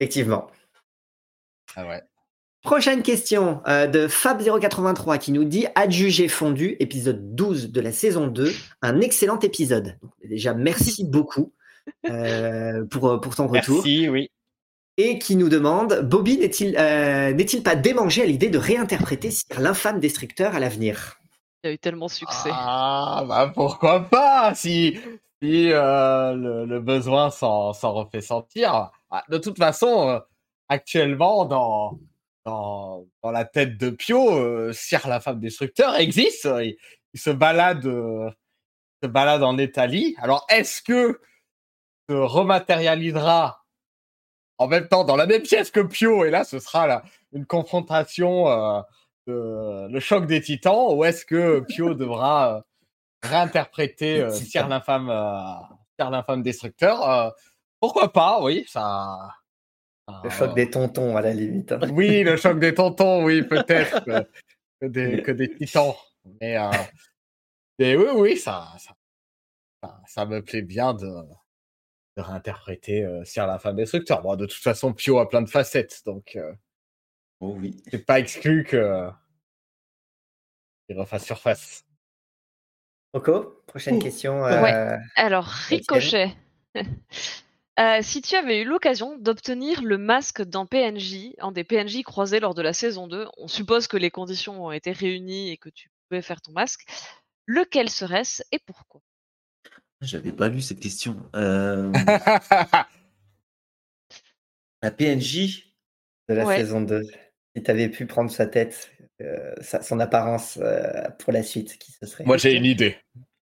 Effectivement. Ah ouais. Prochaine question euh, de Fab083 qui nous dit Adjugé fondu, épisode 12 de la saison 2, un excellent épisode. Déjà, merci beaucoup euh, pour, pour ton retour. Merci, oui. Et qui nous demande Bobby n'est-il euh, n'est-il pas démangé à l'idée de réinterpréter Sir l'infâme destructeur à l'avenir? Il a eu tellement de succès. Ah, bah pourquoi pas si, si euh, le, le besoin s'en refait sentir. Ah, De toute façon, euh, actuellement, dans, dans, dans la tête de Pio, euh, Sir la femme destructeur existe. Il, il se balade euh, se balade en Italie. Alors, est-ce que se rematérialisera en même temps dans la même pièce que Pio et là, ce sera là, une confrontation, euh, de, le choc des titans, ou est-ce que Pio devra euh, réinterpréter euh, Sir l'infâme euh, l'infâme destructeur Euh, Pourquoi pas, oui, ça. Le choc des tontons, à la limite. hein. oui, le choc des tontons, oui, peut-être que, que des, que des titans. Mais, euh, mais oui, oui, ça, ça, me plaît bien de, de réinterpréter euh, Sir la femme destructeur. Bon, de toute façon, Pio a plein de facettes, donc euh, Oh oui. c'est pas exclu que qu'il refasse surface. Rocco, prochaine question. Ouais. euh, Alors, Ricochet. Euh, si tu avais eu l'occasion d'obtenir le masque d'un PNJ, un des PNJ croisés lors de la saison 2, on suppose que les conditions ont été réunies et que tu pouvais faire ton masque, lequel serait-ce et pourquoi? J'avais pas lu cette question. Euh, la PNJ de la Ouais. saison 2. Si tu avais pu prendre sa tête, euh, sa- son apparence euh, pour la suite, qui ce serait Moi, j'ai une idée.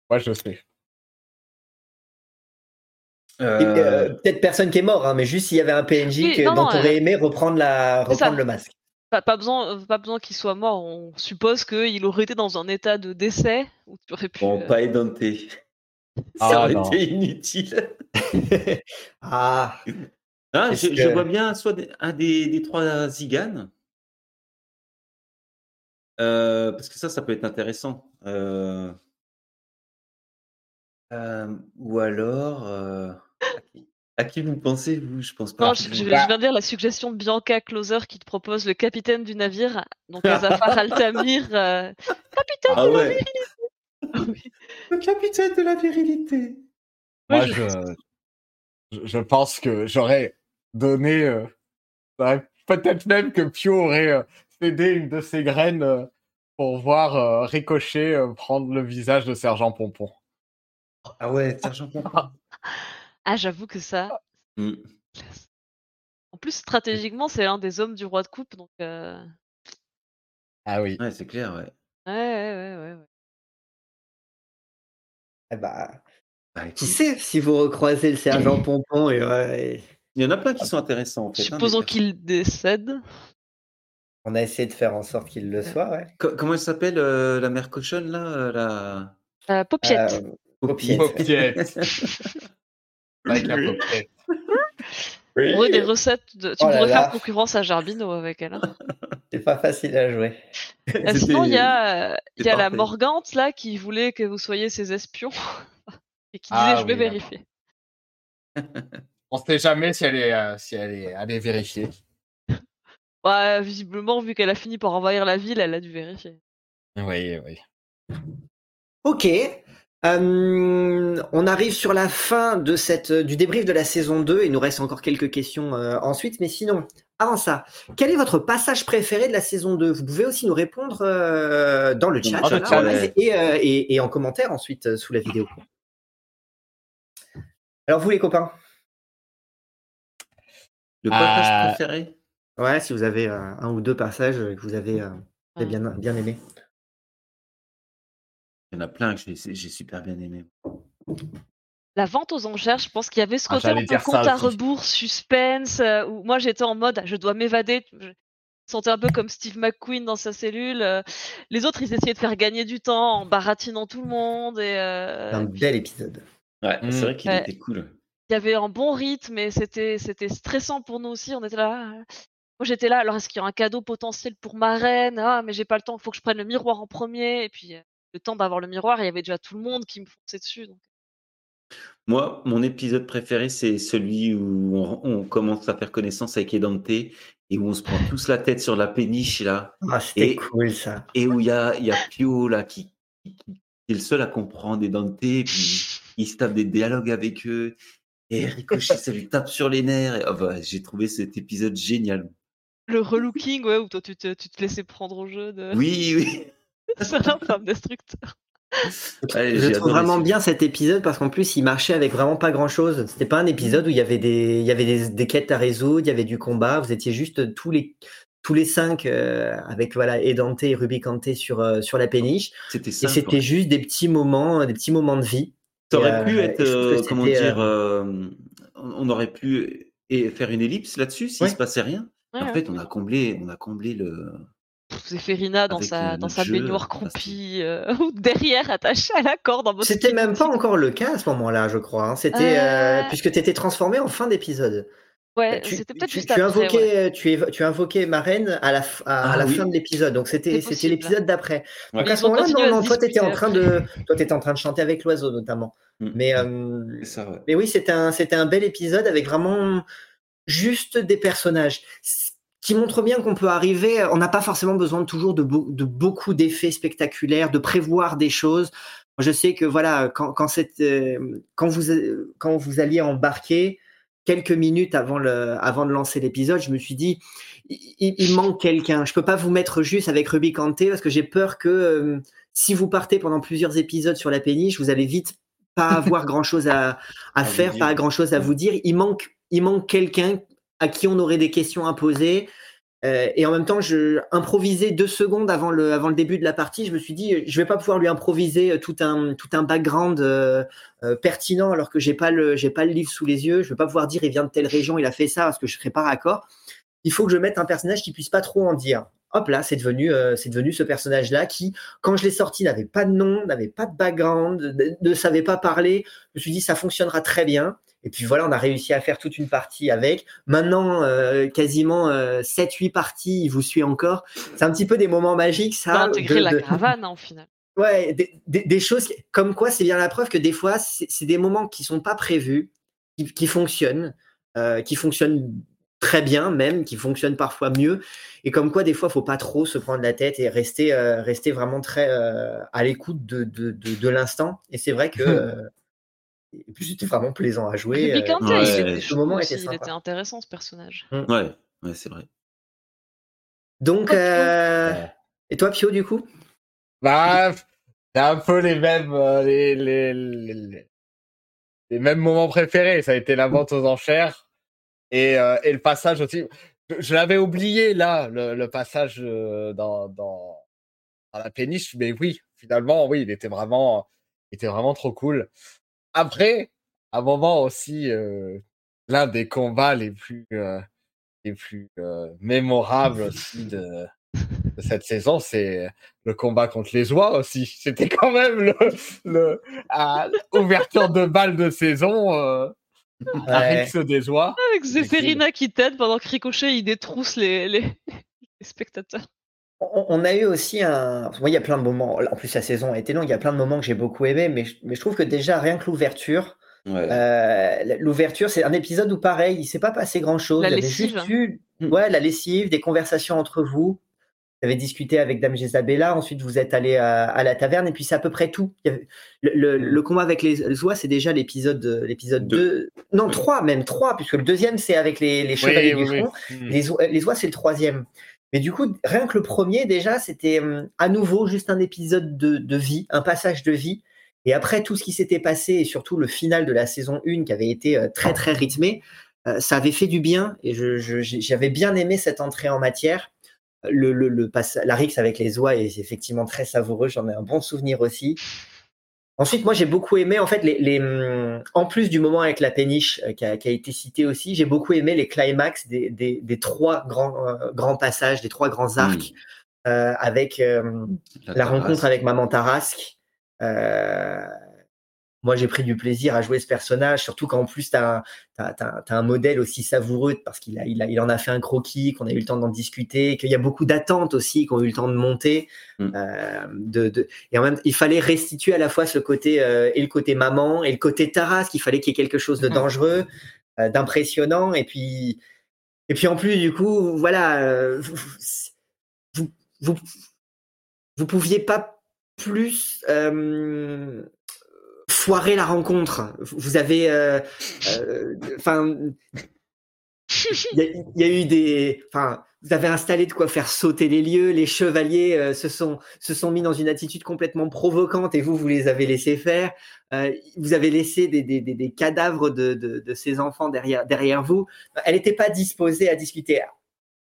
Moi, je sais. Euh, euh, Peut-être personne qui est mort, hein, mais juste s'il y avait un PNJ Oui, que- non, dont aurais euh, aimé reprendre, la, reprendre le masque. pas, pas besoin, pas besoin qu'il soit mort, on suppose qu'il aurait été dans un état de décès où tu aurais pu. Bon, euh, pas Edante. Ah, Ça aurait non. été inutile. ah, Est-ce je, vois bien soit un des, des trois Zigan. Euh, parce que ça, ça peut être intéressant. Euh, euh, ou alors, euh, à, qui, à qui vous pensez, vous? Je pense pas. Non, je, je- je viens de dire la suggestion de Bianca Closer qui te propose le capitaine du navire, donc Azafar Altamir. euh, Capitaine Ah de la oui. le capitaine de la virilité. Moi, Ouais, je, je, pense que j'aurais donné. euh, bah, Peut-être même que Pio aurait cédé une de ses graines euh, pour voir euh, Ricochet euh, prendre le visage de Sergent Pompon. Ah ouais, Sergent Pompon. Ah, j'avoue que ça. Mm. En plus, stratégiquement, c'est l'un des hommes du roi de coupe, donc. euh, Ah oui. Ouais, c'est clair, ouais. Ouais, ouais, ouais, ouais. ouais. eh bah, Bah, qui écoute, sait si vous recroisez le sergent Pompon et, ouais, Il y en a plein qui sont intéressants, en fait. hein, Supposons qu'il décède. On a essayé de faire en sorte qu'il le soit, ouais. Comment elle s'appelle, euh, la mère cochonne, là euh, la... Euh, Paupiette. Euh, Paupiette. Paupiette. Avec la paupiette. On aurait des recettes de... Tu Oh pourrais là. faire concurrence à Jarbino avec elle. hein. C'est pas facile à jouer. Euh, sinon, il y a, il y a la. Morgante là qui voulait que vous soyez ses espions et qui disait Ah je vais oui, vérifier. On sait jamais si elle est, euh, si elle est, elle est Ouais, visiblement, vu qu'elle a fini par envahir la ville, elle a dû vérifier. Oui, oui. Ok. Euh, on arrive sur la fin de cette, du débrief de la saison 2. Il nous reste encore quelques questions euh, ensuite. Mais sinon, avant ça, quel est votre passage préféré de la saison 2 Vous pouvez aussi nous répondre euh, dans le chat, ouais. et, euh, et- et en commentaire ensuite euh, sous la vidéo. Alors vous les copains? Le passage Euh, préféré? Ouais, si vous avez euh, un ou deux passages que vous avez, euh, vous avez bien, bien aimé. Il y en a plein que j'ai j'ai super bien aimé. La vente aux enchères, je pense qu'il y avait ce Ah, côté un j'allais peu dire ça compte à aussi. rebours, suspense, euh, où moi j'étais en mode je dois m'évader. Je me sentais un peu comme Steve McQueen dans sa cellule. euh, Les autres, ils essayaient de faire gagner du temps en baratinant tout le monde. Et euh, Un bel épisode. Ouais, Mm. c'est vrai qu'il Ouais. était cool. il y avait un bon rythme et c'était c'était stressant pour nous aussi. On était là. ah, Moi j'étais là. Alors est-ce qu'il y a un cadeau potentiel pour ma reine? Ah mais j'ai pas le temps. Il faut que je prenne le miroir en premier. Et puis euh, le temps d'avoir le miroir, il y avait déjà tout le monde qui me fonçait dessus. Donc Moi, mon épisode préféré, c'est celui où on, on commence à faire connaissance avec Edante et où on se prend tous la tête sur la péniche là, Ah, c'était Et- cool ça. et où il y a, il y a Pio là qui, qui- qui est le seul à comprendre Edante, puis il se tape des dialogues avec eux. Et Ricochet, ça lui tape sur les nerfs. Et, ah bah, J'ai trouvé cet épisode génial. Le relooking, ouais, où toi tu te, tu te laissais prendre au jeu de Oui, oui. sur la femme destructeur. Je trouve vraiment bien cet épisode parce qu'en plus il marchait avec vraiment pas grand chose. C'était pas un épisode où il y avait des, il y avait des, des quêtes à résoudre, il y avait du combat. Vous étiez juste tous les, tous les cinq euh, avec voilà Edante et Rubicante sur euh, sur la péniche. C'était Et c'était juste des petits moments, des petits moments de vie. Ça aurait Et, pu euh, être, euh, comment dire, euh, on on aurait pu et faire une ellipse là-dessus s'il Ouais. se passait rien. Ouais, en ouais. fait, on a comblé, on a comblé le. C'est Ferina dans sa, euh, dans sa jeu, baignoire que- croupie, euh, ou derrière attachée à la corde en C'était même pas encore le cas à ce moment-là, je crois. hein. C'était euh, Euh, puisque tu étais transformé en fin d'épisode. Ouais, Tu, c'était peut-être tu- juste tu après. invoquais, ouais. tu, évo- tu invoquais ma reine à la, à, à Ah la oui. fin de l'épisode. Donc c'était l'épisode d'après. Ouais. Donc à ce moment-là, non, à non, toi t'étais en discuter train de, toi t'étais en train de chanter avec l'oiseau notamment. Mm. Mais euh, ça, ouais. mais oui, c'était un, c'était un bel épisode avec vraiment juste des personnages qui montrent bien qu'on peut arriver. On n'a pas forcément besoin de toujours de, beau- de beaucoup d'effets spectaculaires, de prévoir des choses. Je sais que voilà, quand, quand, cette, euh, quand, vous, quand vous alliez embarquer quelques minutes avant, le, avant de lancer l'épisode, je me suis dit, il, manque quelqu'un. Je peux pas vous mettre juste avec Ruby Kanté parce que j'ai peur que euh, si vous partez pendant plusieurs épisodes sur la péniche, vous allez vite pas avoir grand chose à, à vous faire, pas grand chose à vous dire. Il manque, il manque quelqu'un à qui on aurait des questions à poser. Euh, et en même temps, je improvisais deux secondes avant le, avant le début de la partie. Je me suis dit, je vais pas pouvoir lui improviser euh, tout un, tout un background euh, pertinent alors que j'ai pas pas le livre sous les yeux. Je vais pas pouvoir dire, il vient de telle région, il a fait ça parce que je serais pas raccord. Il faut que je mette un personnage qui puisse pas trop en dire. Hop là, c'est devenu, devenu ce personnage-là qui, quand je l'ai sorti, n'avait pas de nom, n'avait pas de background, ne, ne savait pas parler. Je me suis dit, ça fonctionnera très bien. Et puis voilà, on a réussi à faire toute une partie avec. Maintenant, euh, quasiment euh, 7-8 parties, il vous suit encore. C'est un petit peu des moments magiques, ça. intégré de- la de- caravane hein, au final. Ouais, des, des- des choses comme quoi c'est bien la preuve que des fois, c'est des moments qui sont pas prévus, qui, qui fonctionnent, euh, qui fonctionnent très bien même, qui fonctionnent parfois mieux. Et comme quoi, des fois, faut pas trop se prendre la tête et rester, euh, rester vraiment très à l'écoute de, de l'instant. Et c'est vrai que. et puis c'était vraiment plaisant à jouer. Euh, ouais, ce moment était il était intéressant ce personnage. Ouais, ouais, c'est vrai. Donc, euh, et toi, Pio, du coup? Bah, c'est un peu les mêmes, euh, les, les, les, les mêmes moments préférés. Ça a été la vente aux enchères et, euh, et le passage aussi. Je, je l'avais oublié là, le, le passage dans, dans, dans la péniche, mais oui, finalement, oui, il était vraiment, il était vraiment trop cool. Après, à un moment aussi, euh, l'un des combats les plus, euh, les plus euh, mémorables aussi de, de cette saison, c'est le combat contre les oies aussi. C'était quand même le, le à ouverture de balle de saison. Euh, à Ouais. Des oies. Avec Zéphérina qui t'aide pendant que Ricochet il détrousse les, les, les spectateurs. On, a eu aussi un. Moi, il y a plein de moments. En plus, la saison a été longue. Il y a plein de moments que j'ai beaucoup aimé, mais je, mais je trouve que déjà rien que l'ouverture, Ouais. euh, l'ouverture, c'est un épisode où pareil, il s'est pas passé grand chose. La lessive. juste eu, Mm. ouais, la lessive, des conversations entre vous. Vous avez discuté avec Dame Jezabella. Ensuite, vous êtes allé à, à la taverne, et puis c'est à peu près tout. Il y avait- le, le- Mm. le combat avec les, les oies, c'est déjà l'épisode, l'épisode Deux. 2. Non, 3 même, 3, puisque le deuxième, c'est avec les, les chevaliers du front. Les, oies- les oies, c'est le troisième. Du coup, rien que le premier, déjà, c'était hum, à nouveau juste un épisode de, vie, un passage de vie. Et après tout ce qui s'était passé, et surtout le final de la saison 1 qui avait été euh, très très rythmé, euh, ça avait fait du bien. Et j'avais bien aimé cette entrée en matière. Le, le, la Rix avec les oies est effectivement très savoureux. J'en ai un bon souvenir aussi. Ensuite, moi, j'ai beaucoup aimé, en fait, les, les, en plus du moment avec la péniche euh, qui, a, qui a été cité aussi, j'ai beaucoup aimé les climax des, des, des trois grands, euh, grands passages, des trois grands arcs, euh, avec euh, la Tarasque. rencontre avec Maman Tarasque, euh, moi, j'ai pris du plaisir à jouer ce personnage, surtout quand en plus, tu as, un modèle aussi savoureux parce qu'il a, il a, il en a fait un croquis, qu'on a eu le temps d'en discuter, qu'il y a beaucoup d'attentes aussi, qu'on a eu le temps de monter. Mm. Euh, de, de, et en même il fallait restituer à la fois ce côté euh, et le côté maman et le côté Taras, qu'il fallait qu'il y ait quelque chose de Mm. dangereux, euh, d'impressionnant. Et puis, et puis en plus, du coup, voilà, vous, vous, vous, vous pouviez pas plus euh, foirer la rencontre. Vous avez, euh, euh, enfin, il y, a- il y a eu des, enfin, vous avez installé de quoi faire sauter les lieux. Les chevaliers euh, se sont se sont mis dans une attitude complètement provocante et vous vous les avez laissés faire. Euh, vous avez laissé des, cadavres de, de, de ces enfants derrière derrière vous. Elle n'était pas disposée à discuter.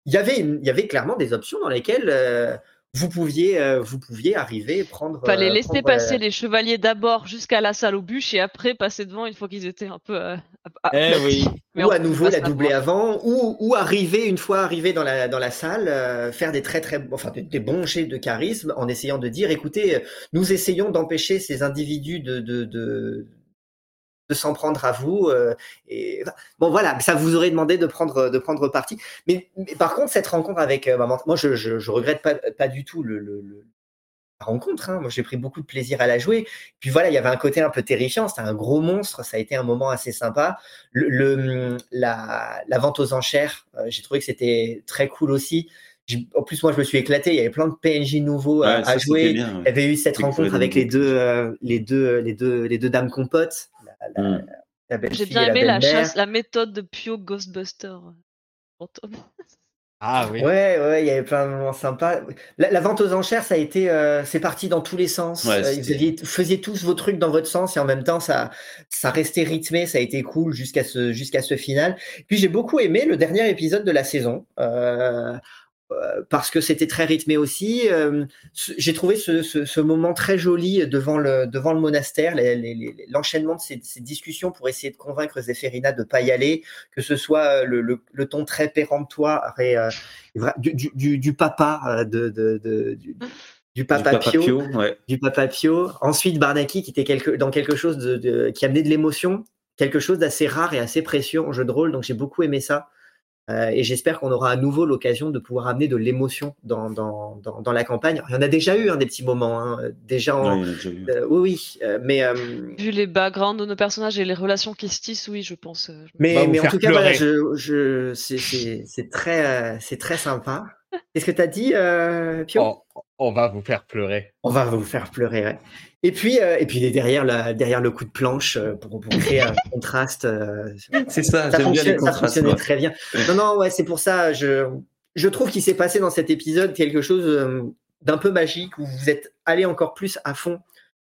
Il y avait il y avait clairement des options dans lesquelles euh, vous pouviez euh, vous pouviez arriver prendre. Fallait euh, laisser prendre, passer euh, les chevaliers d'abord jusqu'à la salle aux bûches et après passer devant une fois qu'ils étaient un peu. euh, à- Eh oui. Mais ou à nouveau la doubler avant, ou, ou arriver une fois arrivé dans la, dans la salle, euh, faire des très très, enfin des, des bons jets de charisme en essayant de dire, écoutez, euh, nous essayons d'empêcher ces individus de de, de, de s'en prendre à vous. euh, et bon voilà, ça vous aurait demandé de prendre de prendre parti. Mais, mais par contre, cette rencontre avec euh, maman, moi je, je, je regrette pas pas du tout le, le, le- la rencontre. Hein. Moi j'ai pris beaucoup de plaisir à la jouer. Puis voilà, il y avait un côté un peu terrifiant. C'était un gros monstre. Ça a été un moment assez sympa le, le- la, la vente aux enchères, euh, j'ai trouvé que c'était très cool aussi. En plus, moi, je me suis éclaté. Il y avait plein de PNJ nouveaux à, Ouais, jouer. bien, Il y avait eu cette rencontre avec les deux, euh, les deux, les deux, les deux dames compotes. La, la- Mm. la belle J'ai bien aimé la belle-mère. chasse, la méthode de Pio Ghostbuster. euh, fantôme. Ah oui. Ouais, ouais, il y avait plein de moments sympas. La, la vente aux enchères, ça a été, euh, c'est parti dans tous les sens. Ouais, Euh, vous, aviez- vous faisiez tous vos trucs dans votre sens et en même temps, ça, ça restait rythmé. Ça a été cool jusqu'à ce, jusqu'à ce final. Puis j'ai beaucoup aimé le dernier épisode de la saison. Euh, parce que c'était très rythmé aussi. Euh, J'ai trouvé ce, ce, ce moment très joli devant le, devant le monastère, l'enchaînement de ces, ces discussions pour essayer de convaincre Zéphérina de pas y aller, que ce soit euh, le, le, le ton très péremptoire et, euh, du, du, du, du papa euh, de, de, de- du, du papa, Du Papa Pio, Pio, ouais. du papa Pio. Ensuite Barnaki qui était quelque, dans quelque chose de, de- qui amenait de l'émotion, quelque chose d'assez rare et assez précieux en jeu de rôle. Donc j'ai beaucoup aimé ça. Euh, et j'espère qu'on aura à nouveau l'occasion de pouvoir amener de l'émotion dans, dans, dans, dans la campagne. Il y en a déjà eu hein, des petits moments, hein, déjà en, Ouais, en a déjà eu. euh, oui, oui, euh, mais euh, Vu les backgrounds de nos personnages et les relations qui se tissent, oui, je pense. euh, je- mais, mais en tout cas, voilà, je, je, c'est, c'est, c'est très, euh, c'est très sympa. Qu'est-ce que tu as dit, euh, Pio? On, on va vous faire pleurer. On va vous faire pleurer. ouais. Et puis, euh, et puis derrière, la, derrière le coup de planche euh, pour, pour créer un contraste. euh, C'est ça, ça, j'aime bien les ça fonctionnait très bien. Non, non, ouais, c'est pour ça. Je, je trouve qu'il s'est passé dans cet épisode quelque chose d'un peu magique où vous êtes allé encore plus à fond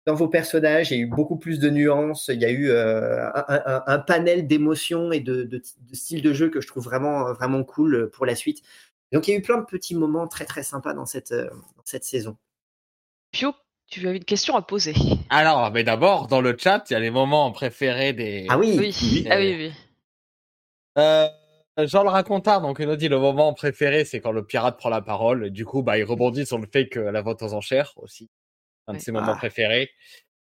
dans vos personnages. Il y a eu beaucoup plus de nuances. Il y a eu un, un- un panel d'émotions et de, de, de styles de jeu que je trouve vraiment, vraiment cool pour la suite. Donc il y a eu plein de petits moments très très sympas dans cette, euh, dans cette saison. Pio, tu avais une question à poser. Alors, mais d'abord, dans le chat, il y a les moments préférés des. Ah oui, Oui. oui. Ah oui, oui. Euh, Jean le racontard, donc, il nous dit le moment préféré, c'est quand le pirate prend la parole. Et du coup, bah, il rebondit sur le fait que la vente aux enchères aussi. Un de ses moments Ah. préférés.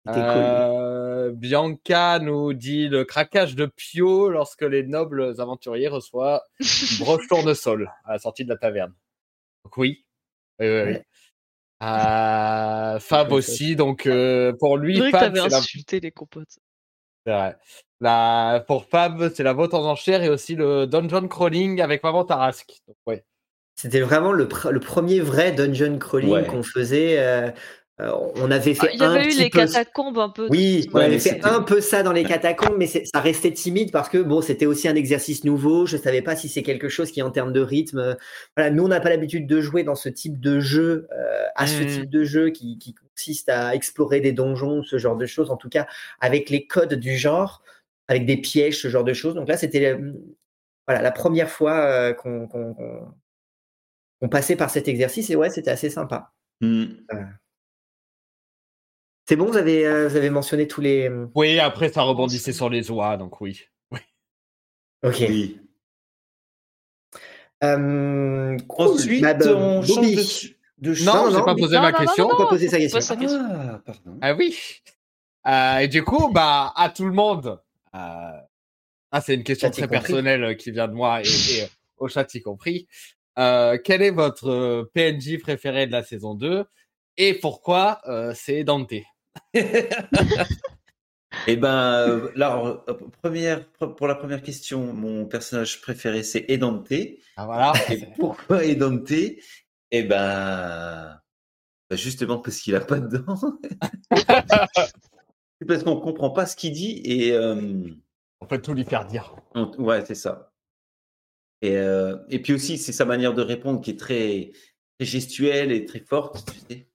Euh, Bianca nous dit le craquage de Pio lorsque les nobles aventuriers reçoivent une broche tournesol à la sortie de la taverne. Donc oui. Oui, oui, oui. Ouais. Euh, Fab aussi, donc euh, pour lui, Fab, c'est la... insulté les compotes. c'est vrai. La... pour Fab, c'est la vente aux enchères et aussi le dungeon crawling avec Maman Tarasque. Donc, ouais. C'était vraiment le, pr- le premier vrai dungeon crawling Ouais. qu'on faisait. euh, euh, on avait fait Ah, Il y un avait eu petit les peu. catacombes un peu. Oui, on Ouais, avait fait un peu ça dans les catacombes, mais c'est- ça restait timide parce que bon, c'était aussi un exercice nouveau. Je savais pas si c'est quelque chose qui, en termes de rythme, euh, voilà, nous on n'a pas l'habitude de jouer dans ce type de jeu, euh, à ce Mm. type de jeu qui, qui consiste à explorer des donjons, ce genre de choses. En tout cas, avec les codes du genre, avec des pièges, ce genre de choses. Donc là, c'était voilà la première fois euh, qu'on passait par cet exercice et ouais, c'était assez sympa. Hmm. C'est bon, vous avez, euh, vous avez mentionné tous les. Oui, après, ça rebondissait sur les oies, donc oui. Ok. Oui. Euh, cool. Ensuite, on change de, de Non, j'ai pas mais- posé Non, ma non, non, question. non, On peut poser sa question. poser sa question. Ah, pardon. Ah oui. Euh, et du coup, bah, à tout le monde. Euh... Ah, c'est une question très compris. personnelle euh, qui vient de moi et, et, euh, au chat y compris. Euh, quel est votre euh, PNJ préféré de la saison 2 et pourquoi euh, c'est Dante? Eh ben, euh, là, première, pour la première question, mon personnage préféré, c'est Edante. Ah voilà. Et pourquoi Edante? Eh ben, bah, justement parce qu'il a pas de dents. C'est parce qu'on comprend pas ce qu'il dit et euh, On peut tout lui faire dire. on- ouais, c'est ça. Et, euh, et puis aussi, c'est sa manière de répondre qui est très, très gestuelle et très forte, tu sais.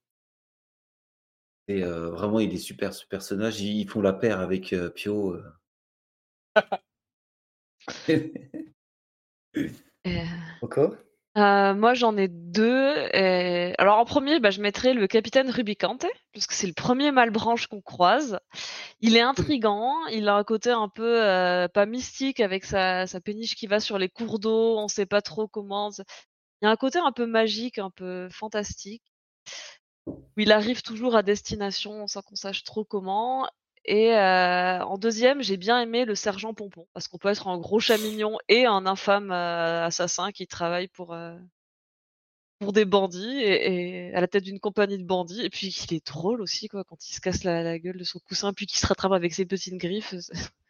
Et euh, vraiment, il est super, ce personnage. Ils font la paire avec euh, Pio. euh. Euh, Coco Euh, moi, j'en ai deux. et- Alors, en premier, bah, je mettrais le capitaine Rubicante, parce que c'est le premier Malbranche qu'on croise. Il est intrigant, il a un côté un peu euh, pas mystique avec sa, sa péniche qui va sur les cours d'eau, on sait pas trop comment. Il y a un côté un peu magique, un peu fantastique, où il arrive toujours à destination sans qu'on sache trop comment. Et euh, en deuxième, j'ai bien aimé le sergent Pompon, parce qu'on peut être un gros chat mignon et un infâme euh, assassin qui travaille pour, euh, pour des bandits et, à la tête d'une compagnie de bandits. Et puis il est drôle aussi, quoi, quand il se casse la gueule de son coussin, puis qu'il se rattrape avec ses petites griffes.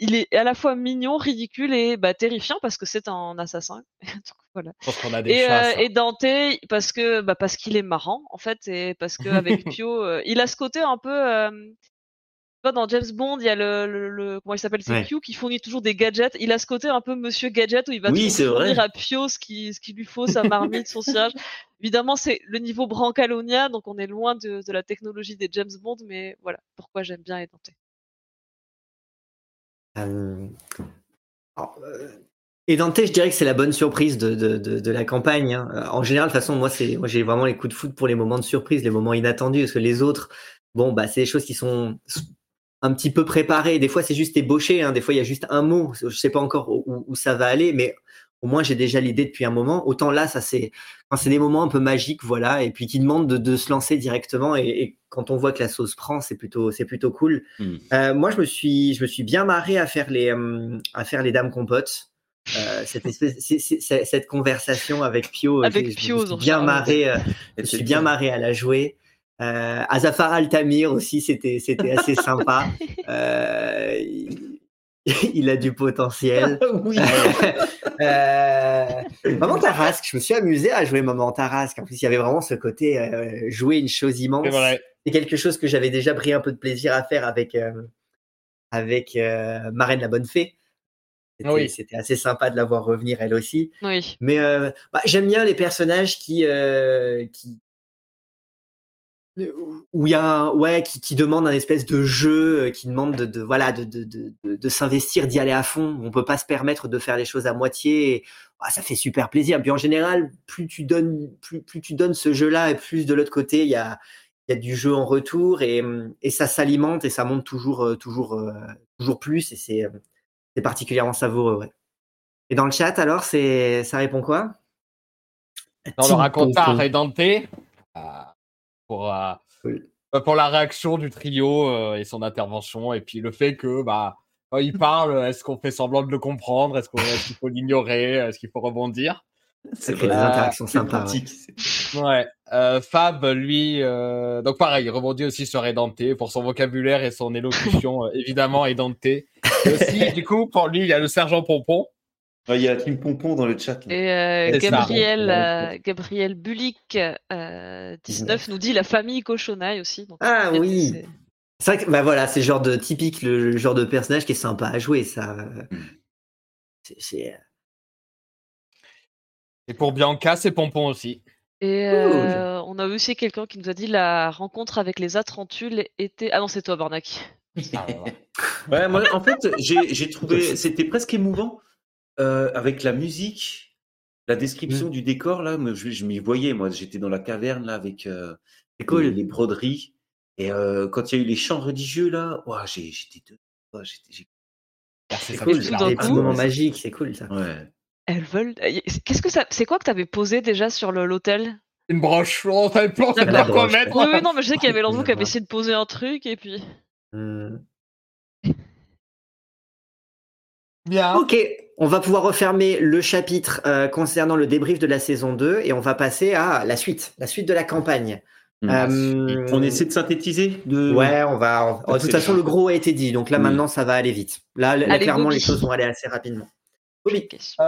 Il est à la fois mignon, ridicule et bah, terrifiant parce que c'est un assassin. Donc, voilà. A des Et, chats. euh, ça. et Dante parce que bah, parce qu'il est marrant en fait et parce que avec Pio euh, il a ce côté un peu euh, dans James Bond il y a le, le, le- comment il s'appelle c'est Ouais. Q qui fournit toujours des gadgets il a ce côté un peu Monsieur Gadget où il va Oui, toujours fournir vrai. à Pio ce qui ce qu'il lui faut sa marmite son sillage évidemment c'est le niveau Brancalonia donc on est loin de, de la technologie des James Bond mais voilà pourquoi j'aime bien Dante Euh, alors, euh, et Dante, je dirais que c'est la bonne surprise de, la campagne. hein. Euh, En général, de toute façon, moi, j'ai vraiment les coups de foot pour les moments de surprise, les moments inattendus, parce que les autres, bon, bah, c'est des choses qui sont un petit peu préparées. Des fois, c'est juste ébauché. Hein. Des fois, il y a juste un mot. Je sais pas encore où ça va aller, mais au moins, j'ai déjà l'idée depuis un moment. Autant là, ça c'est, quand c'est des moments un peu magiques, voilà, et puis qui demandent de, de se lancer directement. Et, et quand on voit que la sauce prend, c'est plutôt, c'est plutôt cool. Hmm. Euh, moi, je me suis, je me suis bien marré à faire les, euh, à faire les dames compotes. Euh, cette, espèce, cette conversation avec Pio, Avec j'ai- Pio, je me suis dans bien marré, euh, je me suis bien marré à la jouer. Euh, Azafar Altamir aussi, c'était, c'était assez sympa. Euh, il, a du potentiel. oui. Euh, Maman Tarasque, je me suis amusé à jouer Maman Tarasque. En plus, il y avait vraiment ce côté euh, jouer une chose immense. C'est vrai. C'est quelque chose que j'avais déjà pris un peu de plaisir à faire avec euh, avec euh, Marraine la Bonne Fée. C'était Oui. c'était assez sympa de la voir revenir elle aussi. oui Mais euh, bah, j'aime bien les personnages qui euh, qui où il y a un, ouais qui, qui demandent un espèce de jeu, euh, qui demande de, de voilà de de, de, de, s'investir, d'y aller à fond. On peut pas se permettre de faire les choses à moitié. Et, ah, ça fait super plaisir. Puis en général, plus tu donnes plus plus tu donnes ce jeu-là et plus de l'autre côté il y a il y a du jeu en retour et, et ça s'alimente et ça monte toujours euh, toujours euh, toujours plus et c'est c'est particulièrement savoureux. Ouais. Et dans le chat alors c'est ça répond quoi? Dans le Pompon. et Dante, euh, pour, euh, euh, pour la réaction du trio euh, et son intervention, et puis le fait que bah, quand il parle, est-ce qu'on fait semblant de le comprendre? Est-ce qu'il faut l'ignorer? Est-ce qu'il faut rebondir? C'est des interactions sympas. ouais. Ouais. Fab, lui, donc pareil, il rebondit aussi sur Edante pour son vocabulaire et son élocution, évidemment, Edante. Et aussi, du coup, pour lui, il y a le sergent Pompon. Il y a Team Pompon dans le chat. là. Et euh. Gabriel, euh, Gabriel Bulik, euh, 19, nous dit la famille cochonaille aussi. Donc, Ah c'est- oui. c'est- vrai que bah voilà, c'est genre de typique le, genre de personnage qui est sympa à jouer ça. Mm. C'est- C'est Et pour Bianca, c'est Pompon aussi. Et euh, on a aussi quelqu'un qui nous a dit la rencontre avec les Atrantules était. Ah non, c'est toi, Barnac. Ah, ouais, moi, en fait, j'ai j'ai trouvé, c'était presque émouvant euh, avec la musique, la description du décor là. Je, je m'y voyais, moi, j'étais dans la caverne là avec euh, c'est cool. les, les broderies. Et euh, quand il y a eu les chants religieux là, j'ai- j'étais Ah, c'est C'est cool. coup. petits moments magiques, c'est cool ça. ouais. Elles veulent. euh, Qu'est-ce que ça. C'est quoi que t'avais posé déjà sur l'hôtel? Une broche. On on savait D'accord. pas quoi mettre. Oui, oui, non, mais je sais qu'il y avait l'endroit qui avait essayé de poser un truc et puis. Hmm. Bien. Ok, on va pouvoir refermer le chapitre euh, concernant le débrief de la saison 2 et on va passer à la suite, la suite de la campagne. Hmm. Euh, On essaie de synthétiser de... Ouais, on va. on- de toute façon, le gros a été dit, donc là Oui. maintenant, ça va aller vite. Là, là, Allez, clairement, Bobby. les choses vont aller assez rapidement. Bobby. Question.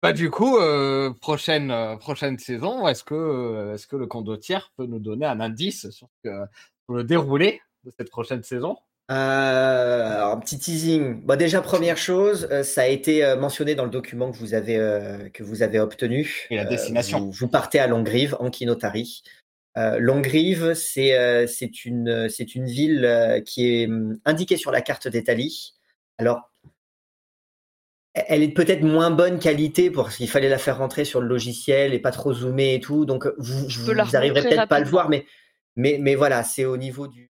Bah du coup, euh, prochaine euh, prochaine saison, est-ce que euh, est-ce que le condottière peut nous donner un indice sur le déroulé de cette prochaine saison? Euh, alors, un petit teasing. Bon, déjà, première chose, euh, ça a été euh, mentionné dans le document que vous avez, euh, que vous avez obtenu. Et la Euh, destination. vous, vous partez à Longrive, en Kinotari. Euh, Longrive, c'est euh, c'est une, c'est une ville euh, qui est hum, indiquée sur la carte d'Italie. Alors, elle est peut-être moins bonne qualité parce qu'il fallait la faire rentrer sur le logiciel et pas trop zoomer et tout. Donc, vous, vous, vous arriverez peut-être pas à le voir, mais, mais, mais voilà, c'est au niveau du.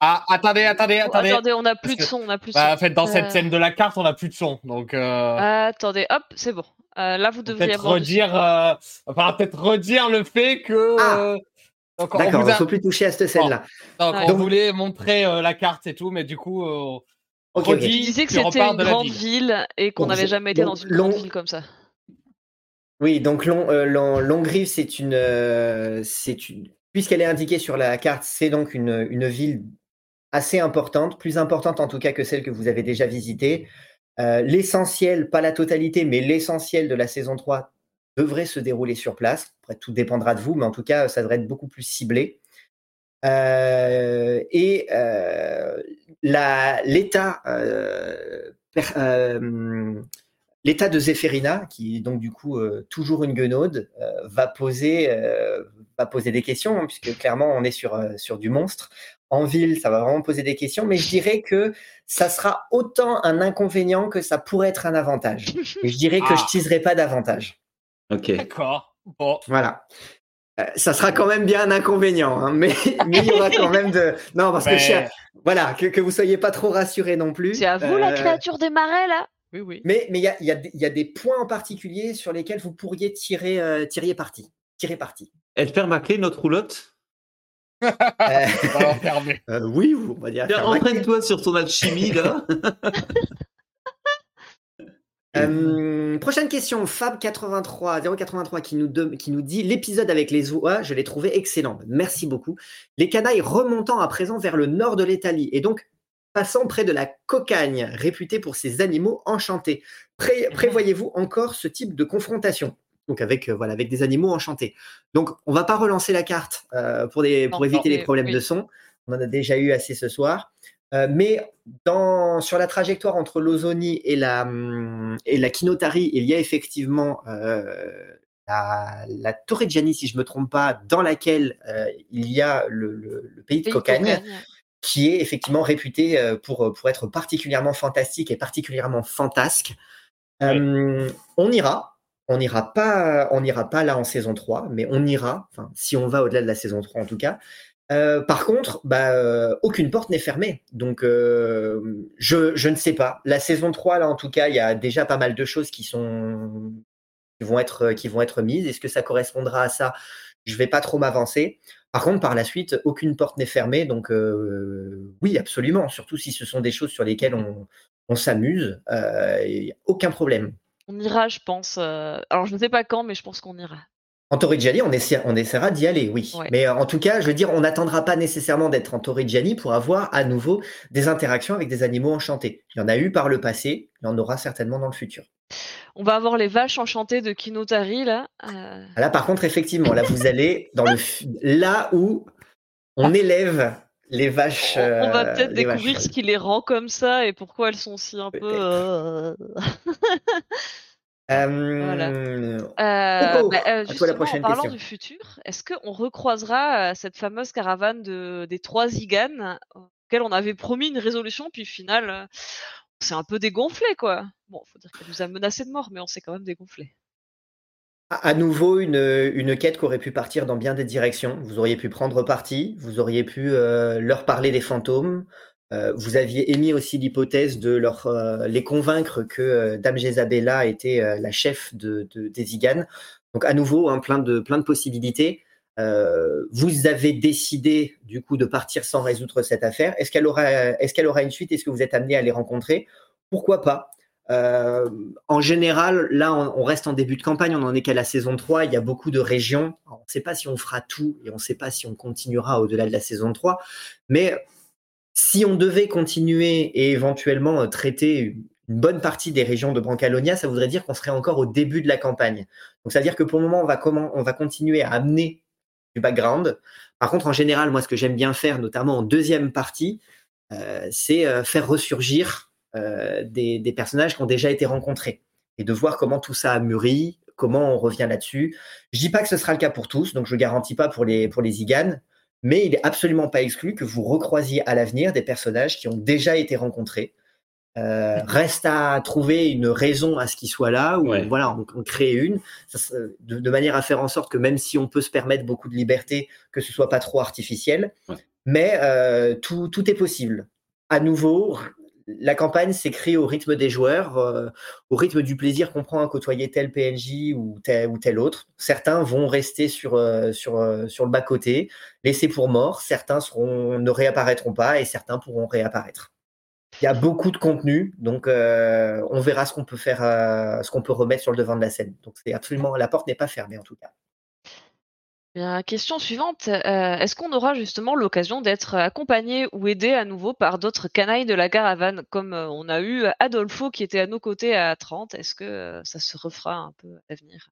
Ah, attendez, attendez, Oh, attendez. attendez, on a plus de son, on a plus de Bah, son. en fait, dans Euh, cette scène de la carte, on n'a plus de son, donc euh, Attendez, hop, c'est bon. Euh, là, vous devriez peut-être redire, euh, enfin peut-être redire le fait que. Ah. euh, donc, on D'accord, vous il a- faut plus toucher à cette scène-là. donc, Ouais. on Donc- voulait montrer euh, la carte et tout, mais du coup, euh, Ok, ok. redit, Tu disais que on c'était une grande ville. ville et qu'on n'avait jamais été donc, dans une grande long- ville comme ça. Oui, donc Long, euh, Long- Longrive, c'est une, euh, c'est une, puisqu'elle est indiquée sur la carte, c'est donc une, une ville assez importante, plus importante en tout cas que celle que vous avez déjà visitée. Euh, l'essentiel, pas la totalité, mais l'essentiel de la saison 3 devrait se dérouler sur place. Après, tout dépendra de vous, mais en tout cas, ça devrait être beaucoup plus ciblé. Euh, et euh, l'état l'état de Zéphérina, qui est donc du coup toujours une guenaude, va poser va poser des questions, hein, puisque clairement on est sur sur du monstre. En ville, ça va vraiment poser des questions, mais je dirais que ça sera autant un inconvénient que ça pourrait être un avantage. Et je dirais que Ah. je teaserai pas davantage. Ok. D'accord. Bon. Voilà. Euh, ça sera quand même bien un inconvénient, hein, mais mais il y aura quand même de non parce que Mais- je suis- voilà que, que vous soyez pas trop rassurés non plus. C'est à vous la Euh, créature des marais, là? Oui, oui. Mais mais il y a, il y, a, y a des points en particulier sur lesquels vous pourriez tirer euh, tirer parti, tirer parti. Elle ferme à clé notre roulotte? Euh, euh, oui, on va dire. Entraîne-toi sur ton alchimie, là. Euh, prochaine question, Fab83 083 qui nous, de- qui nous dit l'épisode avec les oies, je l'ai trouvé excellent. Merci beaucoup. Les canailles remontant à présent vers le nord de l'Italie et donc passant près de la cocagne, réputée pour ses animaux enchantés. Pré- prévoyez-vous encore ce type de confrontation? Donc avec euh, voilà avec des animaux enchantés. Donc on va pas relancer la carte euh, pour des pour Non, éviter non, les problèmes oui. de son. On en a déjà eu assez ce soir. Euh, mais dans, sur la trajectoire entre l'Ozoni et la, hum, et la Kinotari, il y a effectivement euh, la, la Torreggiani, si je me trompe pas, dans laquelle euh, il y a le, le- le pays de Cocagne, qui est effectivement réputé pour, pour être particulièrement fantastique et particulièrement fantasque. On ira. On n'ira pas, on n'ira pas là en saison 3, mais on ira, si on va au-delà de la saison 3 en tout cas. Euh, par contre, bah, euh, aucune porte n'est fermée. Donc, euh, je, ne sais pas. La saison 3, là, en tout cas, il y a déjà pas mal de choses qui sont qui vont être, qui vont mises. Est-ce que ça correspondra à ça? Je vais pas trop m'avancer. Par contre, par la suite, aucune porte n'est fermée. Donc, oui, absolument. Surtout si ce sont des choses sur lesquelles on, on s'amuse. Aucun problème. On ira, je pense. euh, Alors, je ne sais pas quand, mais je pense qu'on ira. En Torrigiani, on, essa- on essaiera d'y aller, oui. Ouais. Mais euh, en tout cas, je veux dire, on n'attendra pas nécessairement d'être en Torrigiani pour avoir à nouveau des interactions avec des animaux enchantés. Il y en a eu par le passé, il y en aura certainement dans le futur. On va avoir les vaches enchantées de Kinotari, là. euh, Là, par contre, effectivement, là, vous allez dans le là où on élève les vaches. On, on va euh, peut-être vaches découvrir ce qui les rend comme ça et pourquoi elles sont si un peu. Euh, Euh, Euh, Coco, bah, euh, à toi la prochaine en parlant question. du futur, est-ce qu'on recroisera cette fameuse caravane de, des trois Ziganes auxquelles on avait promis une résolution, puis au final, c'est un peu dégonflé, quoi. Bon, faut dire qu'elle nous a menacé de mort, mais on s'est quand même dégonflé. À nouveau, une, une quête qui aurait pu partir dans bien des directions. Vous auriez pu prendre parti, vous auriez pu euh, leur parler des fantômes. Euh, vous aviez émis aussi l'hypothèse de leur, euh, les convaincre que Dame Jezabella était la chef de, de- des Ziganes. Donc à nouveau, hein, plein, de, plein de possibilités. Vous avez décidé du coup de partir sans résoudre cette affaire. Est-ce qu'elle aura, est-ce qu'elle aura une suite? Est-ce que vous êtes amené à les rencontrer? Pourquoi pas? Euh, En général, là, on, reste en début de campagne. On n'en est qu'à la saison 3. Il y a beaucoup de régions. On ne sait pas si on fera tout et on ne sait pas si on continuera au-delà de la saison 3. Mais si on devait continuer et éventuellement euh, traiter une bonne partie des régions de Brancalonia, ça voudrait dire qu'on serait encore au début de la campagne. Donc, ça veut dire que pour le moment, on va, comment, on va continuer à amener du background. Par contre, en général, moi, ce que j'aime bien faire, notamment en deuxième partie, euh, c'est faire ressurgir des, des personnages qui ont déjà été rencontrés et de voir comment tout ça a mûri, comment on revient là-dessus. Je dis pas que ce sera le cas pour tous, donc je garantis pas pour les, pour les Ziganes, mais il est absolument pas exclu que vous recroisiez à l'avenir des personnages qui ont déjà été rencontrés. Euh, reste à trouver une raison à ce qu'ils soient là, ou Ouais. voilà, on, on crée une, ça, de, de manière à faire en sorte que même si on peut se permettre beaucoup de liberté, que ce soit pas trop artificiel, Ouais. mais euh, tout, tout est possible. À nouveau, la campagne s'écrit au rythme des joueurs, euh, au rythme du plaisir qu'on prend à côtoyer tel PNJ ou tel, autre. Certains vont rester sur, euh, euh, le bas-côté, laissés pour morts. Certains ne réapparaîtront pas et certains pourront réapparaître. Il y a beaucoup de contenu, donc on verra ce qu'on peut faire, ce qu'on peut remettre sur le devant de la scène. Absolument, la porte n'est pas fermée en tout cas. Bien, question suivante. euh, Est-ce qu'on aura justement l'occasion d'être accompagné ou aidé à nouveau par d'autres canailles de la caravane, comme euh, on a eu Adolfo qui était à nos côtés à 30 Est-ce que euh, ça se refera un peu à l'avenir?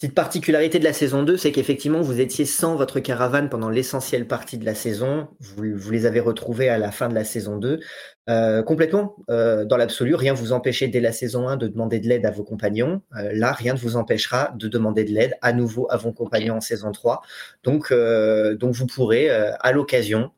Petite particularité de la saison 2, c'est qu'effectivement, vous étiez sans votre caravane pendant l'essentielle partie de la saison. Vous, vous les avez retrouvés à la fin de la saison 2. Euh, complètement, euh, dans l'absolu, rien ne vous empêchait dès la saison 1 de demander de l'aide à vos compagnons. Euh, là, rien ne vous empêchera de demander de l'aide à nouveau à vos compagnons en saison 3. Donc, euh, donc vous pourrez, euh, à l'occasion,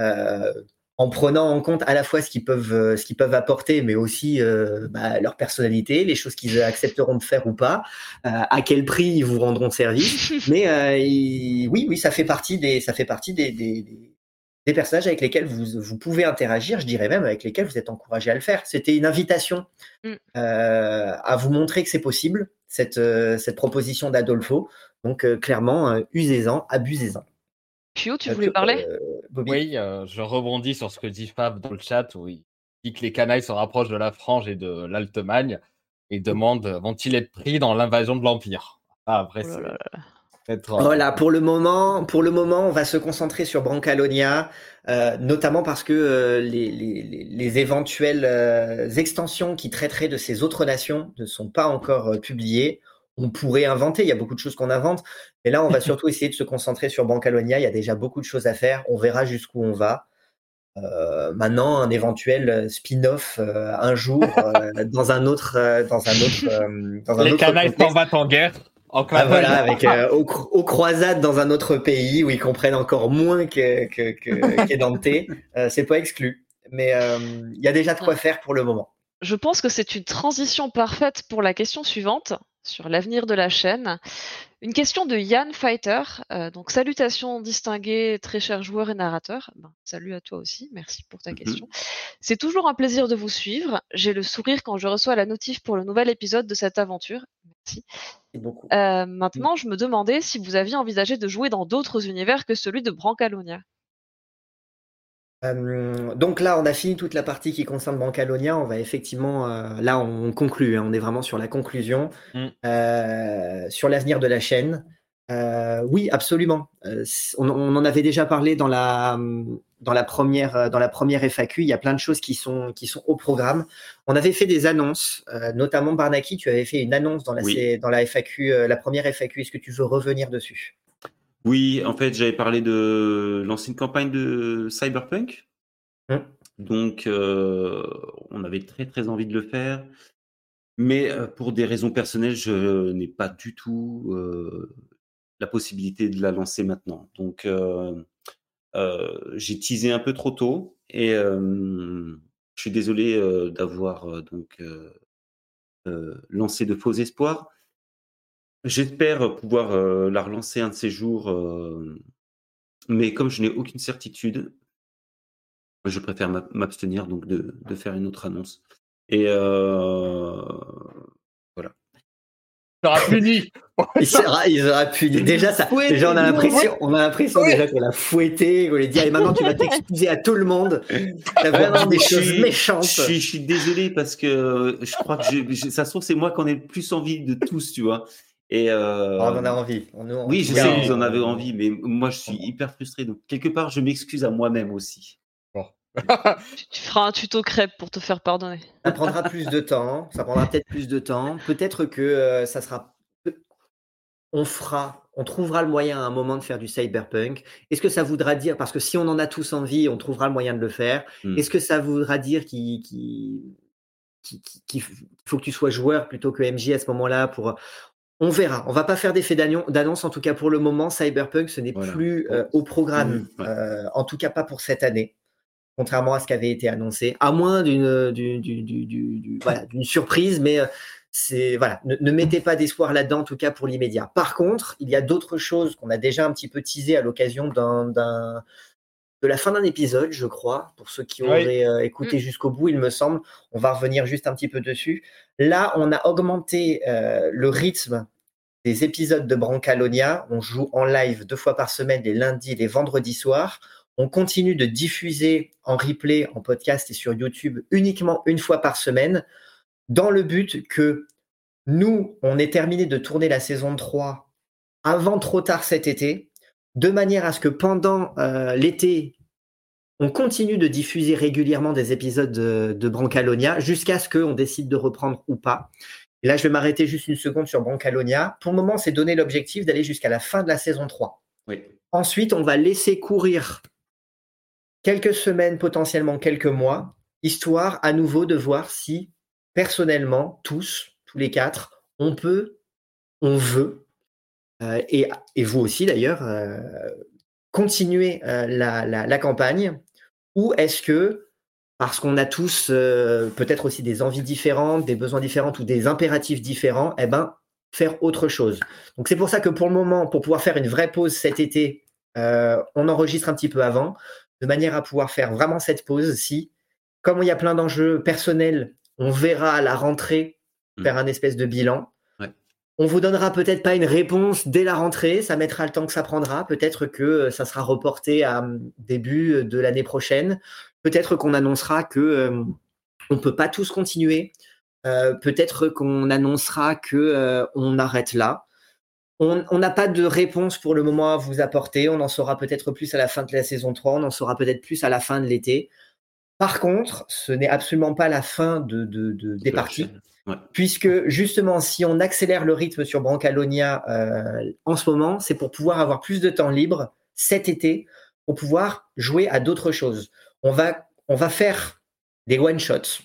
euh, en prenant en compte à la fois ce qu'ils peuvent, euh, ce qu'ils peuvent apporter, mais aussi euh, bah, leur personnalité, les choses qu'ils accepteront de faire ou pas, euh, à quel prix ils vous rendront service. mais euh, il- oui, oui, ça fait partie des, ça fait partie des, des, personnages avec lesquels vous, vous pouvez interagir, je dirais même avec lesquels vous êtes encouragé à le faire. C'était une invitation Mm. euh, à vous montrer que c'est possible, cette, cette proposition d'Adolfo. Donc clairement, usez-en, abusez-en. Pio, tu voulais parler? euh, Bobby Oui, euh, je rebondis sur ce que dit Fab dans le chat où il dit que les canailles se rapprochent de la Frange et de l'Altemagne et demande vont-ils être pris dans l'invasion de l'Empire? Ah, après, Oh là là Voilà, pour le moment, pour le moment, on va se concentrer sur Brancalonia, euh, notamment parce que euh, les, les, les- les éventuelles euh, extensions qui traiteraient de ces autres nations ne sont pas encore euh, publiées. On pourrait inventer, il y a beaucoup de choses qu'on invente, mais là, on va surtout essayer de se concentrer sur Brancalonia. Il y a déjà beaucoup de choses à faire. On verra jusqu'où on va. Euh, maintenant, un éventuel euh, spin-off euh, un jour euh, dans un autre, euh, dans un autre, euh, dans un les canailles s'en battent en guerre. Ah, voilà, avec euh, aux, cro- aux croisades dans un autre pays où ils comprennent encore moins que que que. Euh, c'est pas exclu, mais euh, il y a déjà de quoi faire pour le moment. Je pense que c'est une transition parfaite pour la question suivante sur l'avenir de la chaîne. Une question de Yann Fighter. Euh, donc, salutations distinguées, très chers joueurs et narrateurs. Ben, salut à toi aussi, merci pour ta Mhm. question. C'est toujours un plaisir de vous suivre. J'ai le sourire quand je reçois la notif pour le nouvel épisode de cette aventure. Merci. Beaucoup. Euh, maintenant, je me demandais si vous aviez envisagé de jouer dans d'autres univers que celui de Brancalonia. Euh, donc là, on a fini toute la partie qui concerne Brancalonia. On va effectivement, euh, là, on conclut. hein, on est vraiment sur la conclusion, Mm. euh, sur l'avenir de la chaîne. Oui, absolument. On, on en avait déjà parlé dans la dans la première dans la première FAQ. Il y a plein de choses qui sont qui sont au programme. On avait fait des annonces, notamment Barnaki. Tu avais fait une annonce dans la Oui. Dans la FAQ, la première FAQ. Est-ce que tu veux revenir dessus? Oui, en fait, j'avais parlé de lancer une campagne de Cyberpunk. Hum. Donc, euh, on avait très très envie de le faire. Mais euh, pour des raisons personnelles, je n'ai pas du tout euh, la possibilité de la lancer maintenant. Donc, j'ai teasé un peu trop tôt et je suis désolé d'avoir donc lancé de faux espoirs. J'espère pouvoir euh, la relancer un de ces jours, euh, mais comme je n'ai aucune certitude, je préfère m'ab- m'abstenir donc de, de faire une autre annonce. Et euh, T'auras puni. Il sera, ils auraient pu. Déjà, ça, déjà, on a l'impression, on a l'impression Oui. déjà qu'on l'a fouetté, qu'on lui a dit, allez, maintenant tu vas t'excuser à tout le monde. T'as vraiment des choses suis- méchantes. Je suis, je suis désolé parce que je crois que je, je- ça se trouve c'est moi qui en ai le plus envie de tous, tu vois. Et euh, Oh, on en a envie. On, on- oui, je sais que vous en avez envie, mais moi je suis hyper frustré. Donc quelque part, je m'excuse à moi-même aussi. Tu, tu feras un tuto crêpe pour te faire pardonner. Ça prendra plus de temps. Ça prendra peut-être plus de temps. Peut-être que euh, ça sera. On fera, on trouvera le moyen à un moment de faire du cyberpunk. Est-ce que ça voudra dire, parce que si on en a tous envie, on trouvera le moyen de le faire. Hmm. Est-ce que ça voudra dire qu'il faut que tu sois joueur plutôt que MJ à ce moment-là pour on verra. On va pas faire d'effet d'annon- d'annonce. En tout cas, pour le moment, Cyberpunk, ce n'est Voilà. plus euh, au programme. Ouais. euh, en tout cas, pas pour cette année. Contrairement à ce qui avait été annoncé, à moins d'une voilà, surprise, mais euh, c'est voilà, ne, ne mettez pas d'espoir là-dedans, en tout cas pour l'immédiat. Par contre, il y a d'autres choses qu'on a déjà un petit peu teasé à l'occasion d'un- de la fin d'un épisode, je crois, pour ceux qui Oui. auraient euh, écouté jusqu'au bout, il me semble. On va revenir juste un petit peu dessus. Là, on a augmenté euh, le rythme des épisodes de Brancalonia. On joue en live deux fois par semaine, les lundis et les vendredis soirs. On continue de diffuser en replay, en podcast et sur YouTube uniquement une fois par semaine, dans le but que nous, on ait terminé de tourner la saison 3 avant trop tard cet été, de manière à ce que pendant euh, l'été, on continue de diffuser régulièrement des épisodes de, de Brancalonia jusqu'à ce qu'on décide de reprendre ou pas. Et là, je vais m'arrêter juste une seconde sur Brancalonia. Pour le moment, c'est donner l'objectif d'aller jusqu'à la fin de la saison 3. Oui. Ensuite, on va laisser courir quelques semaines, potentiellement quelques mois, histoire à nouveau de voir si, personnellement, tous, tous les quatre, on peut, on veut, et, et vous aussi d'ailleurs, euh, continuer euh, la, la- la campagne, ou est-ce que, parce qu'on a tous euh, peut-être aussi des envies différentes, des besoins différents ou des impératifs différents, eh ben, faire autre chose. Donc c'est pour ça que pour le moment, pour pouvoir faire une vraie pause cet été, euh, on enregistre un petit peu avant, de manière à pouvoir faire vraiment cette pause si, comme il y a plein d'enjeux personnels, on verra à la rentrée Mm. faire un espèce de bilan. On vous donnera peut-être pas une réponse dès la rentrée, ça mettra le temps que ça prendra. Peut-être que euh, ça sera reporté à euh, début de l'année prochaine. Peut-être qu'on annoncera que euh, on peut pas tous continuer. Euh, peut-être qu'on annoncera que euh, on arrête là. On n'a pas de réponse pour le moment à vous apporter. On en saura peut-être plus à la fin de la saison 3. On en saura peut-être plus à la fin de l'été. Par contre, ce n'est absolument pas la fin de, de- de- des parties. Puisque justement, si on accélère le rythme sur Brancalonia euh, en ce moment, c'est pour pouvoir avoir plus de temps libre cet été pour pouvoir jouer à d'autres choses. On va, on va faire des one-shots.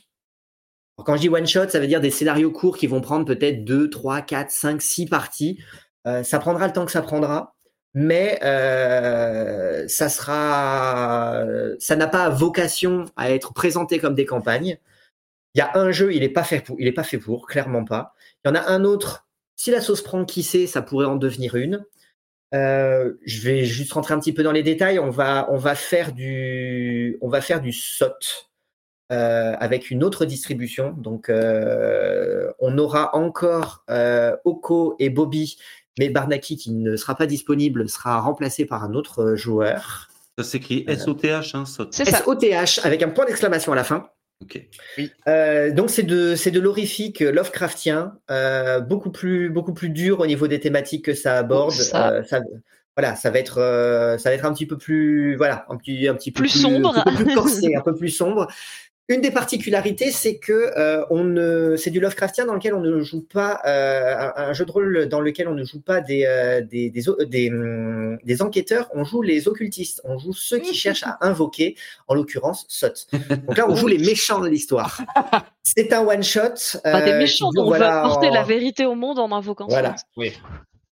Quand je dis one-shot, ça veut dire des scénarios courts qui vont prendre peut-être 2, 3, 4, 5, 6 parties. Euh, ça prendra le temps que ça prendra, mais euh, ça sera, ça n'a pas vocation à être présenté comme des campagnes. Il y a un jeu, il est pas fait pour, il est pas fait pour, clairement pas. Il y en a un autre. Si la sauce prend qui sait, ça pourrait en devenir une. Euh, je vais juste rentrer un petit peu dans les détails. On va, on va faire du, on va faire du SOT euh, avec une autre distribution. Donc, euh, on aura encore euh, Oko et Bobby, mais Barnaki qui ne sera pas disponible sera remplacé par un autre joueur. Ça s'écrit S-O-T-H, hein, saute. C'est ça. SOTH avec un point d'exclamation à la fin. Ok. Euh, donc c'est de c'est de l'horrifique Lovecraftien, euh, beaucoup plus beaucoup plus dur au niveau des thématiques que ça aborde. Ça. Euh, ça- voilà, ça va être euh, ça va être un petit peu plus voilà un petit un petit peu Plus sombre. un peu plus corsé, un peu plus sombre. Une des particularités, c'est que euh, on ne, c'est du Lovecraftien dans lequel on ne joue pas euh, un, un jeu de rôle dans lequel on ne joue pas des euh, des, des, o- des, hum, des enquêteurs, on joue les occultistes, on joue ceux qui cherchent à invoquer, en l'occurrence Sot. Donc là, on joue les méchants de l'histoire. C'est un one shot. Pas des méchants, on voilà, veut porter en- la vérité au monde en invoquant Voilà. ça. Oui.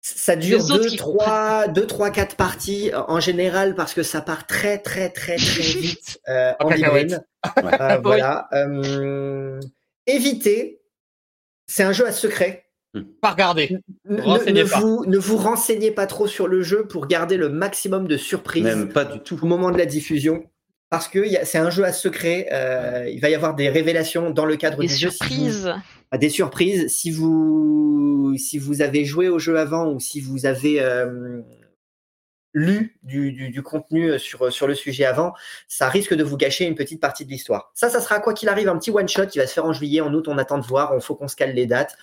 Ça dure Les autres 2, qui 3, 2, 3, 4 parties en général parce que ça part très, très, très, très vite euh, En en cacahuète. Euh, voilà. Euh, évitez. C'est un jeu à secret. Pas regarder. Ne, Renseignez ne pas. vous, ne vous renseignez pas trop sur le jeu pour garder le maximum de surprises Même pas du tout. au moment de la diffusion. Parce que c'est un jeu à secret. euh, il va y avoir des révélations dans le cadre Des du jeu. si vous- surprises. à des surprises. Si vous, si vous avez joué au jeu avant ou si vous avez euh, lu du, contenu sur, sur le sujet avant, ça risque de vous gâcher une petite partie de l'histoire. Ça, ça sera quoi qu'il arrive un petit one shot qui va se faire en juillet, en août. On attend de voir. Il faut qu'on se cale les dates.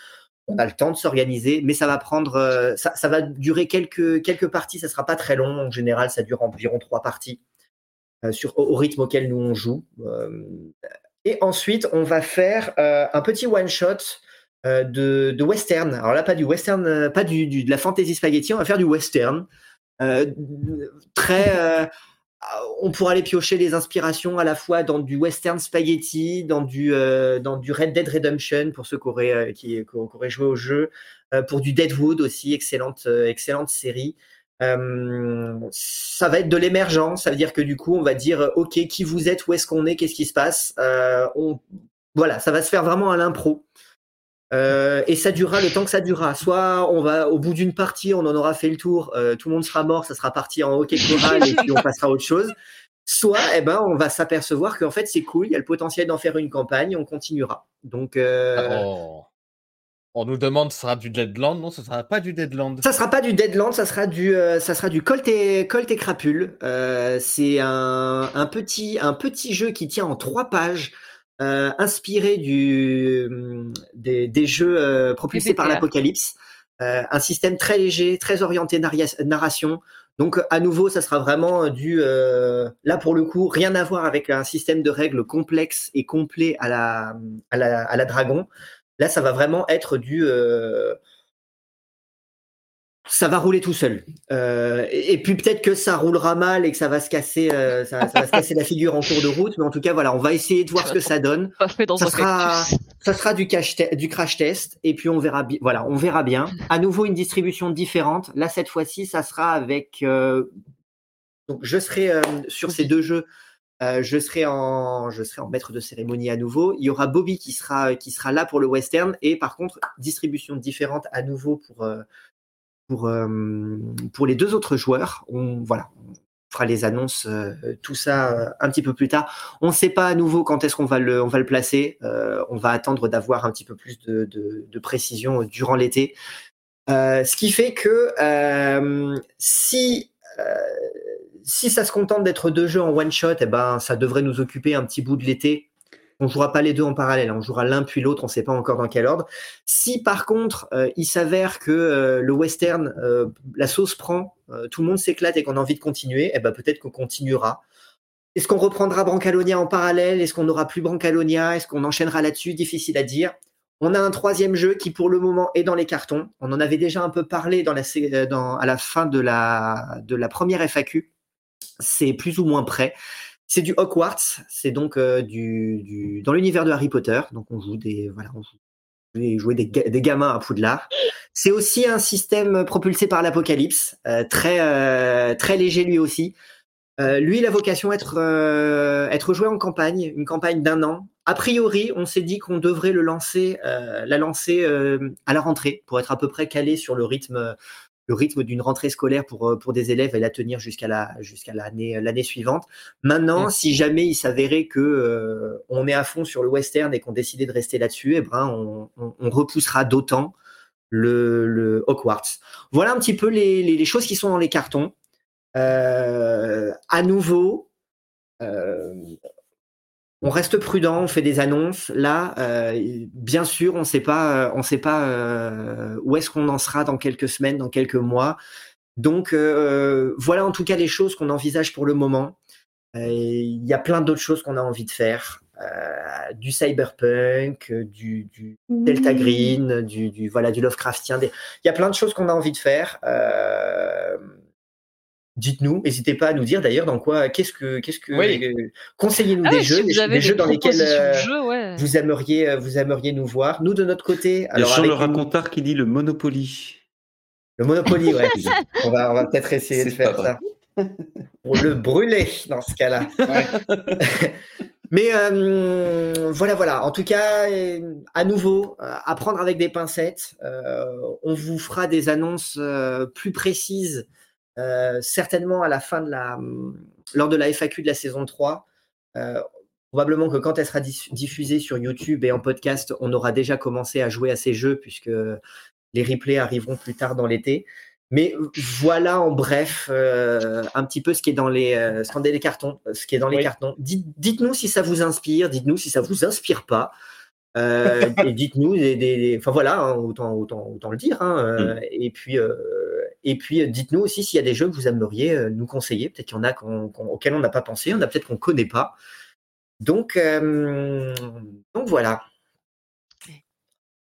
On a le temps de s'organiser, mais ça va prendre, euh, ça, ça va durer quelques quelques parties. Ça sera pas très long. En général, ça dure environ trois parties euh, sur au, rythme auquel nous on joue. Euh, et ensuite, on va faire euh, un petit one shot euh, de, de western. Alors là, pas du western, euh, pas du, du- de la fantasy spaghetti. On va faire du western. Euh, très. euh, on pourra aller piocher les inspirations à la fois dans du western spaghetti, dans du euh, dans du Red Dead Redemption pour ceux qui auraient qui, joué au jeu, pour du Deadwood aussi, excellente excellente série. Ça va être de l'émergent, ça veut dire que du coup, on va dire, ok, qui vous êtes, où est-ce qu'on est, qu'est-ce qui se passe. On, voilà, ça va se faire vraiment à l'impro. Euh, et ça durera le temps que ça durera. Soit on va au bout d'une partie, on en aura fait le tour, euh, tout le monde sera mort, ça sera parti en hockey choral et puis on passera à autre chose. Soit, eh ben, on va s'apercevoir qu'en fait c'est cool, il y a le potentiel d'en faire une campagne, on continuera. Donc, euh, Oh. On nous demande ce sera du Deadland. Non, ce sera pas du Deadland. Ça sera pas du Deadland, ça sera du, euh, ça sera du Colt et, Colt et Crapule. Euh, c'est un, un petit, un petit jeu qui tient en trois pages, euh, inspiré du, hum, des, des jeux euh, propulsés par l'Apocalypse. Euh, un système très léger, très orienté narration. Donc à nouveau, ça sera vraiment du, euh, là pour le coup, rien à voir avec un système de règles complexe et complet à la, à la, à la Dragon. Là, ça va vraiment être du, euh, ça va rouler tout seul. Euh, et, et puis peut-être que ça roulera mal et que ça va se casser, euh, ça, ça va se casser la figure en cours de route. Mais en tout cas, voilà, on va essayer de voir ce que ça donne. Dans Ça sera- cactus. Ça sera du, crash test et puis on verra bien. Voilà, on verra bien. À nouveau une distribution différente. Là, cette fois-ci, ça sera avec. euh, donc, je serai sur ces deux jeux. je serai en, je serai en maître de cérémonie à nouveau. Il y aura Bobby qui sera, qui sera là pour le western et par contre distribution différente à nouveau pour, pour, euh, pour les deux autres joueurs. On, voilà, fera les annonces, euh, tout ça euh, un petit peu plus tard. On ne sait pas à nouveau quand est-ce qu'on va le, placer. On va attendre d'avoir un petit peu plus de, précision durant l'été. Ce qui fait que si si ça se contente d'être deux jeux en one shot, eh ben ça devrait nous occuper un petit bout de l'été. On jouera pas les deux en parallèle, hein. on jouera l'un puis l'autre, on sait pas encore dans quel ordre. Si par contre euh, il s'avère que euh, le western, euh, la sauce prend, tout le monde s'éclate et qu'on a envie de continuer, eh ben peut-être qu'on continuera. Est-ce qu'on reprendra Brancalonia en parallèle? Est-ce qu'on n'aura plus Brancalonia? Est-ce qu'on enchaînera là-dessus? Difficile à dire. On a un troisième jeu qui, pour le moment, est dans les cartons. On en avait déjà un peu parlé à la fin de la, de la première FAQ. C'est plus ou moins prêt. C'est du Hogwarts. C'est donc euh, du, dans l'univers de Harry Potter. Donc, on joue des, voilà, on joue, jouer- des, des gamins à Poudlard. C'est aussi un système propulsé par l'Apocalypse, euh, très, euh, très léger lui aussi. Lui, il a vocation à être, être joué en campagne, une campagne d'un an. A priori, on s'est dit qu'on devrait le lancer, la lancer à la rentrée pour être à peu près calé sur le rythme, le rythme d'une rentrée scolaire pour, euh, pour des élèves et la tenir jusqu'à la, jusqu'à l'année, l'année suivante. Maintenant, si jamais il s'avérait que euh, on est à fond sur le western et qu'on décidait de rester là-dessus, eh ben, on, on, on repoussera d'autant le, le Hogwarts. Voilà un petit peu les, les, les choses qui sont dans les cartons. Euh, à nouveau, euh, on reste prudent, on fait des annonces. Là, euh, bien sûr, on sait pas, euh, on sait pas euh, où est-ce qu'on en sera dans quelques semaines, dans quelques mois. Donc euh, voilà en tout cas les choses qu'on envisage pour le moment. Euh, Il y a plein d'autres choses qu'on a envie de faire. euh, du cyberpunk, du, du Delta Green, du, du, voilà, du Lovecraftien. Il y a plein de choses qu'on a envie de faire. Dites-nous, n'hésitez pas à nous dire d'ailleurs dans quoi, qu'est-ce que, qu'est-ce que, Oui. euh, conseillez-nous Ah des ouais, jeux, si des, vous avez des des jeux dans lesquels euh, ouais. vous aimeriez, euh, vous aimeriez nous voir. Nous de notre côté, Il y a alors Jean avec le racontard qui dit le Monopoly. le Monopoly, ouais. on va, on va peut-être essayer de faire ça. Pour le brûler dans ce cas-là. Mais euh, voilà, voilà. En tout cas, euh, à nouveau, à prendre avec des pincettes. Euh, on vous fera des annonces euh, plus précises, certainement à la fin de la, lors de la FAQ de la saison 3. Euh, probablement que quand elle sera diffusée sur YouTube et en podcast, on aura déjà commencé à jouer à ces jeux puisque les replays arriveront plus tard dans l'été. Mais voilà en bref euh, un petit peu ce qui est dans les, euh, ce est les cartons, ce qui est dans les Oui. cartons. Dites, dites-nous si ça vous inspire, dites-nous si ça vous inspire pas. Euh, et dites-nous des, des- des- enfin voilà, hein, autant, autant, autant le dire. hein, euh, Et puis, euh, et puis, euh, dites-nous aussi s'il y a des jeux que vous aimeriez euh, nous conseiller. Peut-être qu'il y en a qu'on- auxquels on n'a pas pensé, il y en a peut-être qu'on connaît pas. Donc, euh, donc voilà.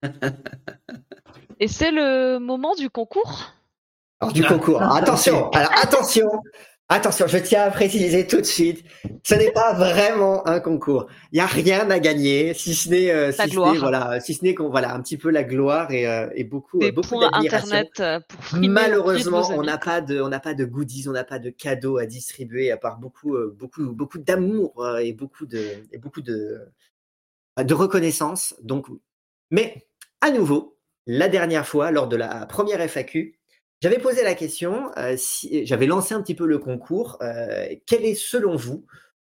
Et c'est le moment du concours? Alors du concours. Alors, attention, alors attention, attention, je tiens à préciser tout de suite, ce n'est pas vraiment un concours. Il n'y a rien à gagner, si ce n'est, euh, si voilà, si ce n'est qu'on, voilà, un petit peu la gloire et, euh, et beaucoup, Des beaucoup points d'admiration. internet euh, pour Malheureusement, on n'a pas de, on n'a pas de goodies, on n'a pas de cadeaux à distribuer à part beaucoup, euh, beaucoup, beaucoup d'amour et beaucoup de, et beaucoup de, de reconnaissance. Donc, mais à nouveau, la dernière fois, lors de la première FAQ, j'avais posé la question, euh, si, j'avais lancé un petit peu le concours. euh, quel est selon vous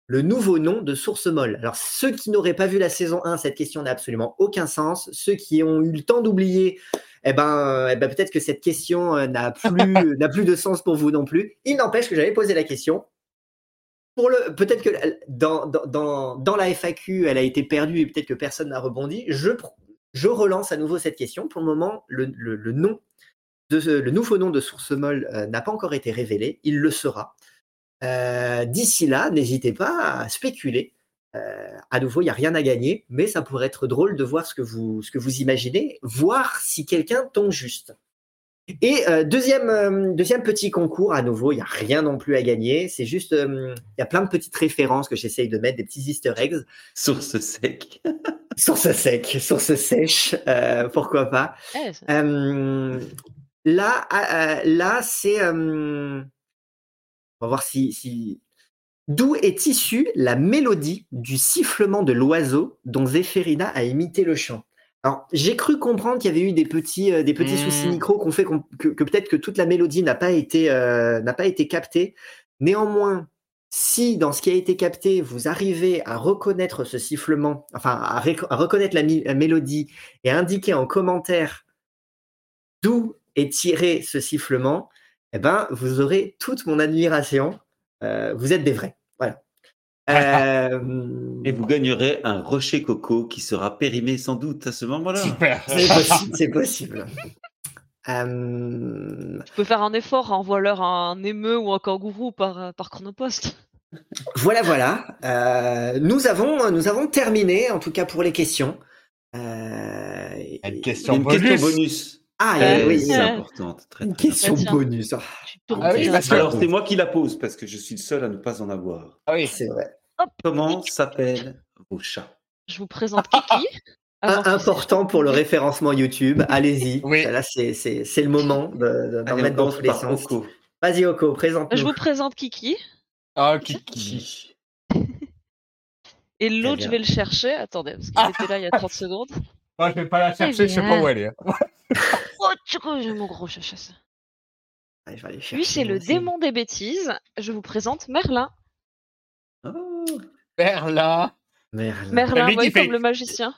le nouveau nom de Source Molle? Alors, ceux qui n'auraient pas vu la saison 1, cette question n'a absolument aucun sens. Ceux qui ont eu le temps d'oublier, eh ben, euh, eh ben peut-être que cette question euh, n'a plus, n'a plus de sens pour vous non plus. Il n'empêche que j'avais posé la question. Pour le, peut-être que dans, dans, dans, dans la FAQ, elle a été perdue et peut-être que personne n'a rebondi. Je, relance à nouveau cette question. Pour le moment, le, le, le nom de le nouveau nom de Source Molle euh, n'a pas encore été révélé. Il le sera. Euh, D'ici là, n'hésitez pas à spéculer. Euh, à nouveau, il n'y a rien à gagner, mais ça pourrait être drôle de voir ce que vous, ce que vous imaginez, voir si quelqu'un tombe juste. Et euh, deuxième, euh, deuxième petit concours, à nouveau, il n'y a rien non plus à gagner. C'est juste, euh, il y a plein de petites références que j'essaye de mettre, des petits easter eggs. Source sec. Source sec, source sèche, euh, pourquoi pas. Là, euh, là, c'est. euh, on va voir si. si... D'où est issue la mélodie du sifflement de l'oiseau dont Zéphérina a imité le chant Alors, j'ai cru comprendre qu'il y avait eu des petits, euh, des petits soucis micro qu'on fait que, que peut-être que toute la mélodie n'a pas été, euh, n'a pas été captée. Néanmoins, si dans ce qui a été capté, vous arrivez à reconnaître ce sifflement, enfin à, reconnaître la, mélodie et à indiquer en commentaire d'où tiré ce sifflement, eh ben, vous aurez toute mon admiration. Euh, vous êtes des vrais. Voilà. Euh, Et vous gagnerez un rocher coco qui sera périmé sans doute à ce moment-là. Super. c'est possible. C'est possible. Euh, Tu peux faire un effort, envoie-leur un émeu ou un kangourou par, euh, par chronopost. voilà, voilà. Euh, nous avons, nous avons terminé, en tout cas pour les questions. Euh, Une bonus. question bonus. Ah, Euh, oui, c'est euh, importante. Très, une question bonus. Ah, Ah oui, parce Alors, c'est moi qui la pose parce que je suis le seul à ne pas en avoir. Ah oui. c'est vrai. Comment s'appellent vos chats? Je vous présente Kiki. important pour le référencement YouTube. Allez-y. Oui. Là, c'est c'est- c'est le moment de- de- d'en Allez, on mettre dans tous les sens. Oko. Vas-y, Oko, Je présente-nous. vous présente Kiki. Ah, Kiki. Et l'autre, je vais le chercher. Attendez, parce qu'il Ah. était là il y a 30 secondes. Moi, je vais pas la chercher, je sais pas où elle est. Oh, tchoukou, j'ai mon gros chachasse. Allez, je vais aller chercher Lui, c'est le aussi. démon des bêtises. Je vous présente Merlin. Oh, Merlin. Merlin, qui ouais, fait- comme le magicien.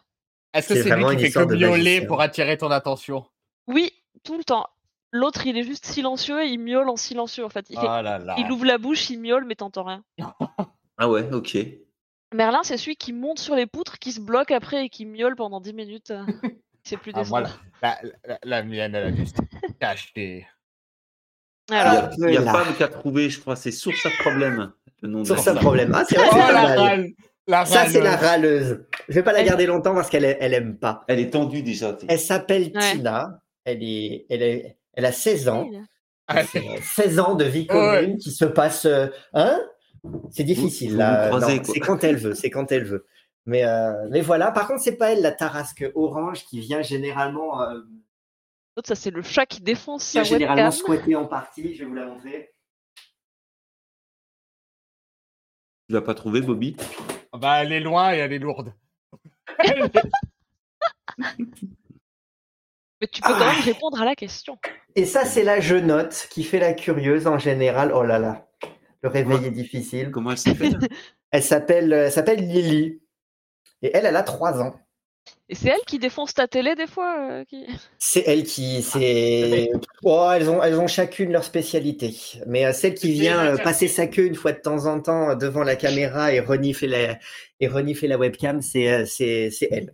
Est-ce que C'est c'est lui qui fait que miauler pour attirer ton attention? Oui, tout le temps. L'autre, il est juste silencieux et il miaule en silencieux, en fait. Il, fait- Oh là là. il ouvre la bouche, il miaule, mais t'entends rien. Ah ouais, ok. Merlin, c'est celui qui monte sur les poutres, qui se bloque après et qui miaule pendant 10 minutes. C'est plus Ah, descendre. voilà. La, la, la mienne, elle a juste caché. Il y Alors, a, il y a là. Pam qui a trouvé, je crois, c'est sur sa problème. Le nom de femme. problème. Ah, c'est vrai, Oh c'est pas la râle La Ça, c'est la râleuse. Je vais pas la garder longtemps parce qu'elle elle aime pas. Elle est tendue déjà. t'es- Elle s'appelle Ouais. Tina. Elle, est, elle, est, elle a 16 ans. Ah, C'est, euh, 16 ans de vie Ouais. commune qui se passe. euh, hein? C'est difficile. Vous- vous là. vous croisez, Non, quoi. c'est quand elle veut. C'est quand elle veut. Mais, euh, mais voilà. Par contre, c'est pas elle, la tarasque orange, qui vient généralement, euh, ça c'est le chat qui défonce vient sa généralement webcam. squatter en partie. Je vais vous la montrer. Tu l'as pas trouvé, Bobby? Bah, elle est loin et elle est lourde. Mais tu peux quand même répondre à la question. Et ça, c'est la jeunotte qui fait la curieuse en général. Oh là là. Le réveil est difficile. Comment elle s'appelle? Elle s'appelle, elle s'appelle Lily. Et elle, elle a 3 ans. Et c'est elle qui défonce ta télé des fois euh, qui... C'est elle qui, c'est, oh, elles ont, elles ont chacune leur spécialité. Mais euh, celle qui vient euh, passer sa queue une fois de temps en temps euh, devant la caméra et renifler la, et renifler la webcam, c'est, euh, c'est, c'est elle.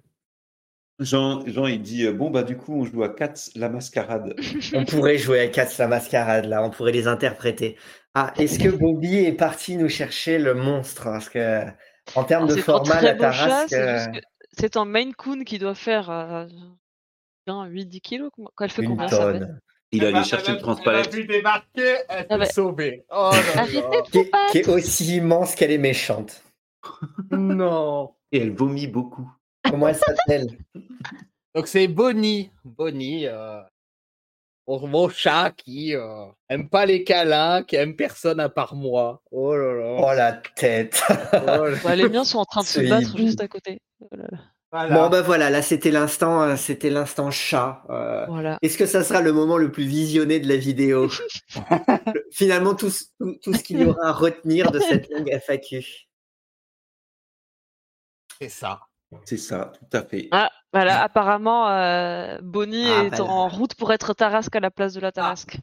Jean, Jean, il dit euh, Bon, bah, du coup, on joue à Cats la mascarade. On pourrait jouer à Cats la mascarade là, on pourrait les interpréter. Ah, est-ce que Bobby est parti nous chercher le monstre? Parce que en termes de format, la tarasque. c'est euh, c'est un Maine Coon qui doit faire euh, bien 8-10 kilos. comment- Quand elle fait une combien ça fait tonne. Il Elle allait m'a- chercher elle le a- transpalette. Elle a vu débarquer, elle Ah s'est bah. sauvée. Oh Qui est, qui est battre aussi immense qu'elle est méchante. Non. Et elle vomit beaucoup. Comment elle s'appelle Donc c'est Bonnie. Bonnie, euh, mon, mon chat qui euh, aime pas les câlins, qui aime personne à part moi. Oh là là. Oh la tête Oh là- Ouais, Les miens sont en train de se battre hibou. juste à côté. Oh là là. Voilà. Bon bah voilà, là c'était l'instant, euh, c'était l'instant chat. Euh, Voilà. Est-ce que ça sera le moment le plus visionné de la vidéo? Le- Finalement, tout, ce- tout, tout ce qu'il y aura à retenir de cette longue FAQ. C'est ça. C'est ça, tout à fait. Ah, voilà, apparemment, euh, Bonnie Ah, est en route pour être Tarasque à la place de la Tarasque.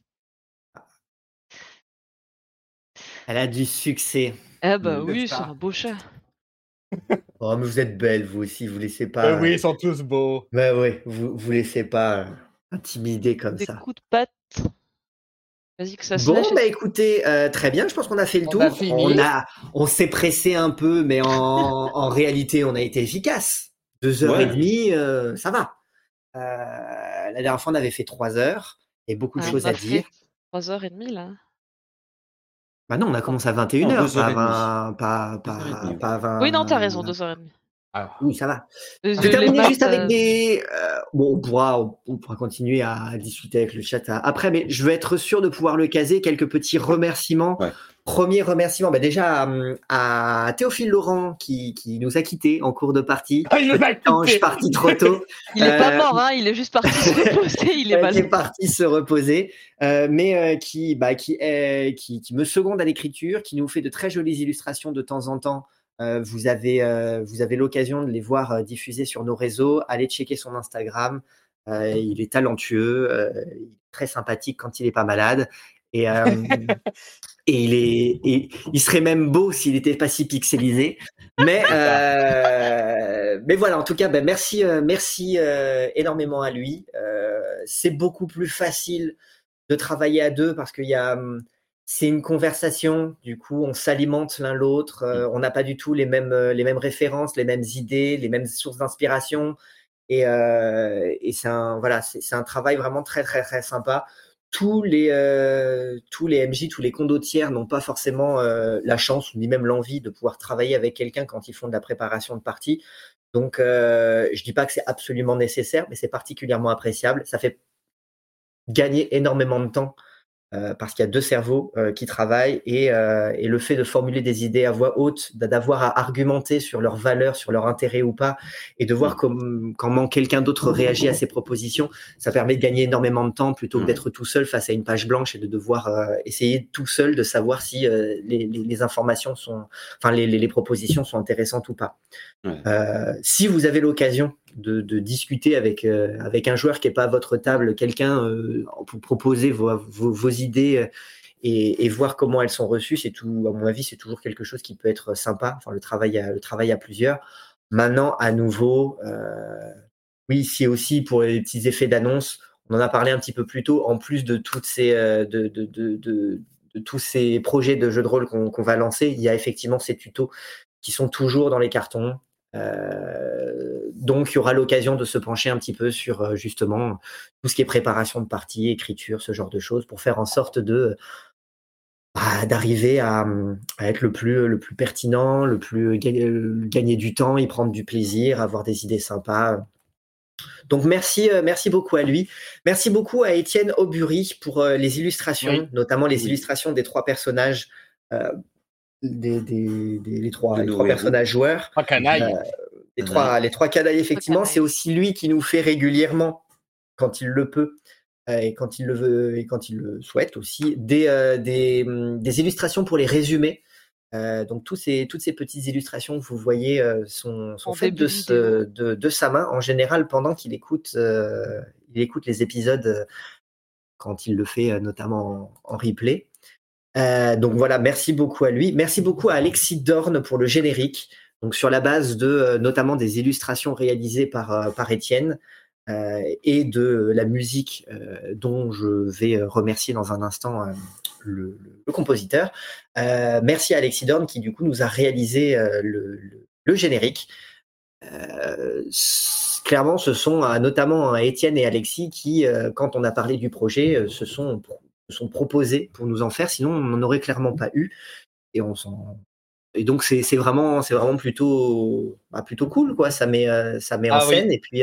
Elle a du succès. Eh bah Mm, oui, c'est un beau chat. Oh, mais vous êtes belle, vous aussi, vous laissez pas. Euh, oui, ils sont tous beaux. Bah oui, vous vous laissez pas intimider comme Des ça. coups de patte. Vas-y que ça se Bon, lâche. bah écoutez, euh, très bien, je pense qu'on a fait le On tour. a. On, a, on s'est pressé un peu, mais en, en réalité, on a été efficace. Deux heures Ouais. et demie, euh, ça va. Euh, la dernière fois, on avait fait trois heures et beaucoup de Ah, choses on a à dire. fait 3h30 là. Bah non, on a commencé à 21 Non, heures, deux heures pas, et à 20, pas, pas, Deux heures et demie. pas à 20. Oui, non, t'as raison, 2h30. Ah, Oui, ça va. Euh, Je vais terminer juste avec euh, des. euh, bon, on pourra, on, on pourra continuer à discuter avec le chat à- après, mais je veux être sûr de pouvoir le caser. Quelques petits remerciements. Ouais. Premier remerciement, bah déjà à, à Théophile Laurent qui, qui nous a quittés en cours de partie. Ah, il je suis quittés. parti trop tôt, Il est pas Euh, mort, hein, il est juste parti se reposer, il est euh, mal. est parti se reposer, euh, mais euh, qui, bah, qui, est, qui, qui me seconde à l'écriture, qui nous fait de très jolies illustrations de temps en temps. Euh, vous avez, euh, vous avez l'occasion de les voir euh, diffusées sur nos réseaux. Allez checker son Instagram. Il est talentueux, très sympathique quand il n'est pas malade. Et, et il est, et il serait même beau s'il n'était pas si pixelisé. Mais, euh, mais voilà, en tout cas, ben, merci, merci euh, énormément à lui. Euh, c'est beaucoup plus facile de travailler à deux parce qu'il y a, hum, c'est une conversation. Du coup, on s'alimente l'un l'autre. euh, on n'a pas du tout les mêmes, euh, les mêmes références, les mêmes idées, les mêmes sources d'inspiration. Et, euh, et c'est un, voilà, c'est un travail vraiment très, très, très sympa tous les euh, tous les MJ, tous les condottières n'ont pas forcément euh, la chance ni même l'envie de pouvoir travailler avec quelqu'un quand ils font de la préparation de partie. Donc, euh, je dis pas que c'est absolument nécessaire, mais c'est particulièrement appréciable. Ça fait gagner énormément de temps euh, parce qu'il y a deux cerveaux euh, qui travaillent et, euh, et le fait de formuler des idées à voix haute, d'avoir à argumenter sur leurs valeurs, sur leur intérêt ou pas, et de voir comme, comment quelqu'un d'autre réagit à ces propositions, ça permet de gagner énormément de temps plutôt que Mm. d'être tout seul face à une page blanche et de devoir euh, essayer tout seul de savoir si euh, les, les- les informations sont, enfin les, les- propositions sont intéressantes ou pas. Ouais. Euh, si vous avez l'occasion de, discuter avec euh, avec un joueur qui est pas à votre table, quelqu'un euh, pour proposer vos, idées euh, et, voir comment elles sont reçues, c'est tout. À mon avis, c'est toujours quelque chose qui peut être sympa. Enfin, le travail à, plusieurs. Maintenant, à nouveau, oui, c'est aussi pour les petits effets d'annonce. On en a parlé un petit peu plus tôt. En plus de tous ces projets de jeux de rôle qu'on va lancer, il y a effectivement ces tutos qui sont toujours dans les cartons. Euh, donc, il y aura l'occasion de se pencher un petit peu sur euh, justement tout ce qui est préparation de partie, écriture, ce genre de choses, pour faire en sorte de bah, d'arriver à, à, être le plus le plus pertinent, le plus gagner du temps, y prendre du plaisir, avoir des idées sympas. Donc merci, euh, merci beaucoup à lui. Merci beaucoup à Étienne Aubury pour les illustrations, notamment les illustrations des trois personnages, euh, des, des, des, les trois, les trois personnages joueurs. Trois canailles. les, trois, les trois canailles, effectivement. C'est aussi lui qui nous fait régulièrement, quand il le peut, et quand il le veut et quand il le souhaite aussi, des, des, des illustrations pour les résumés. Euh, donc tous ces, toutes ces petites illustrations que vous voyez euh, sont, sont faites de, ce, de, de, sa main, en général pendant qu'il écoute, euh, il écoute les épisodes quand il le fait notamment en, en replay. Donc voilà, merci beaucoup à lui. Merci beaucoup à Alexis Dorn pour le générique. Donc sur la base de notamment des illustrations réalisées par, par Étienne. Euh, et de la musique euh, dont je vais remercier dans un instant euh, le, compositeur. merci à Alexis Dorn qui du coup nous a réalisé le, le, générique. clairement, ce sont notamment Étienne et Alexis qui, quand on a parlé du projet, se sont, sont proposés pour nous en faire, sinon on n'en aurait clairement pas eu. Et on s'en et donc c'est vraiment c'est vraiment plutôt bah, plutôt cool quoi ça met ça met en ah scène et puis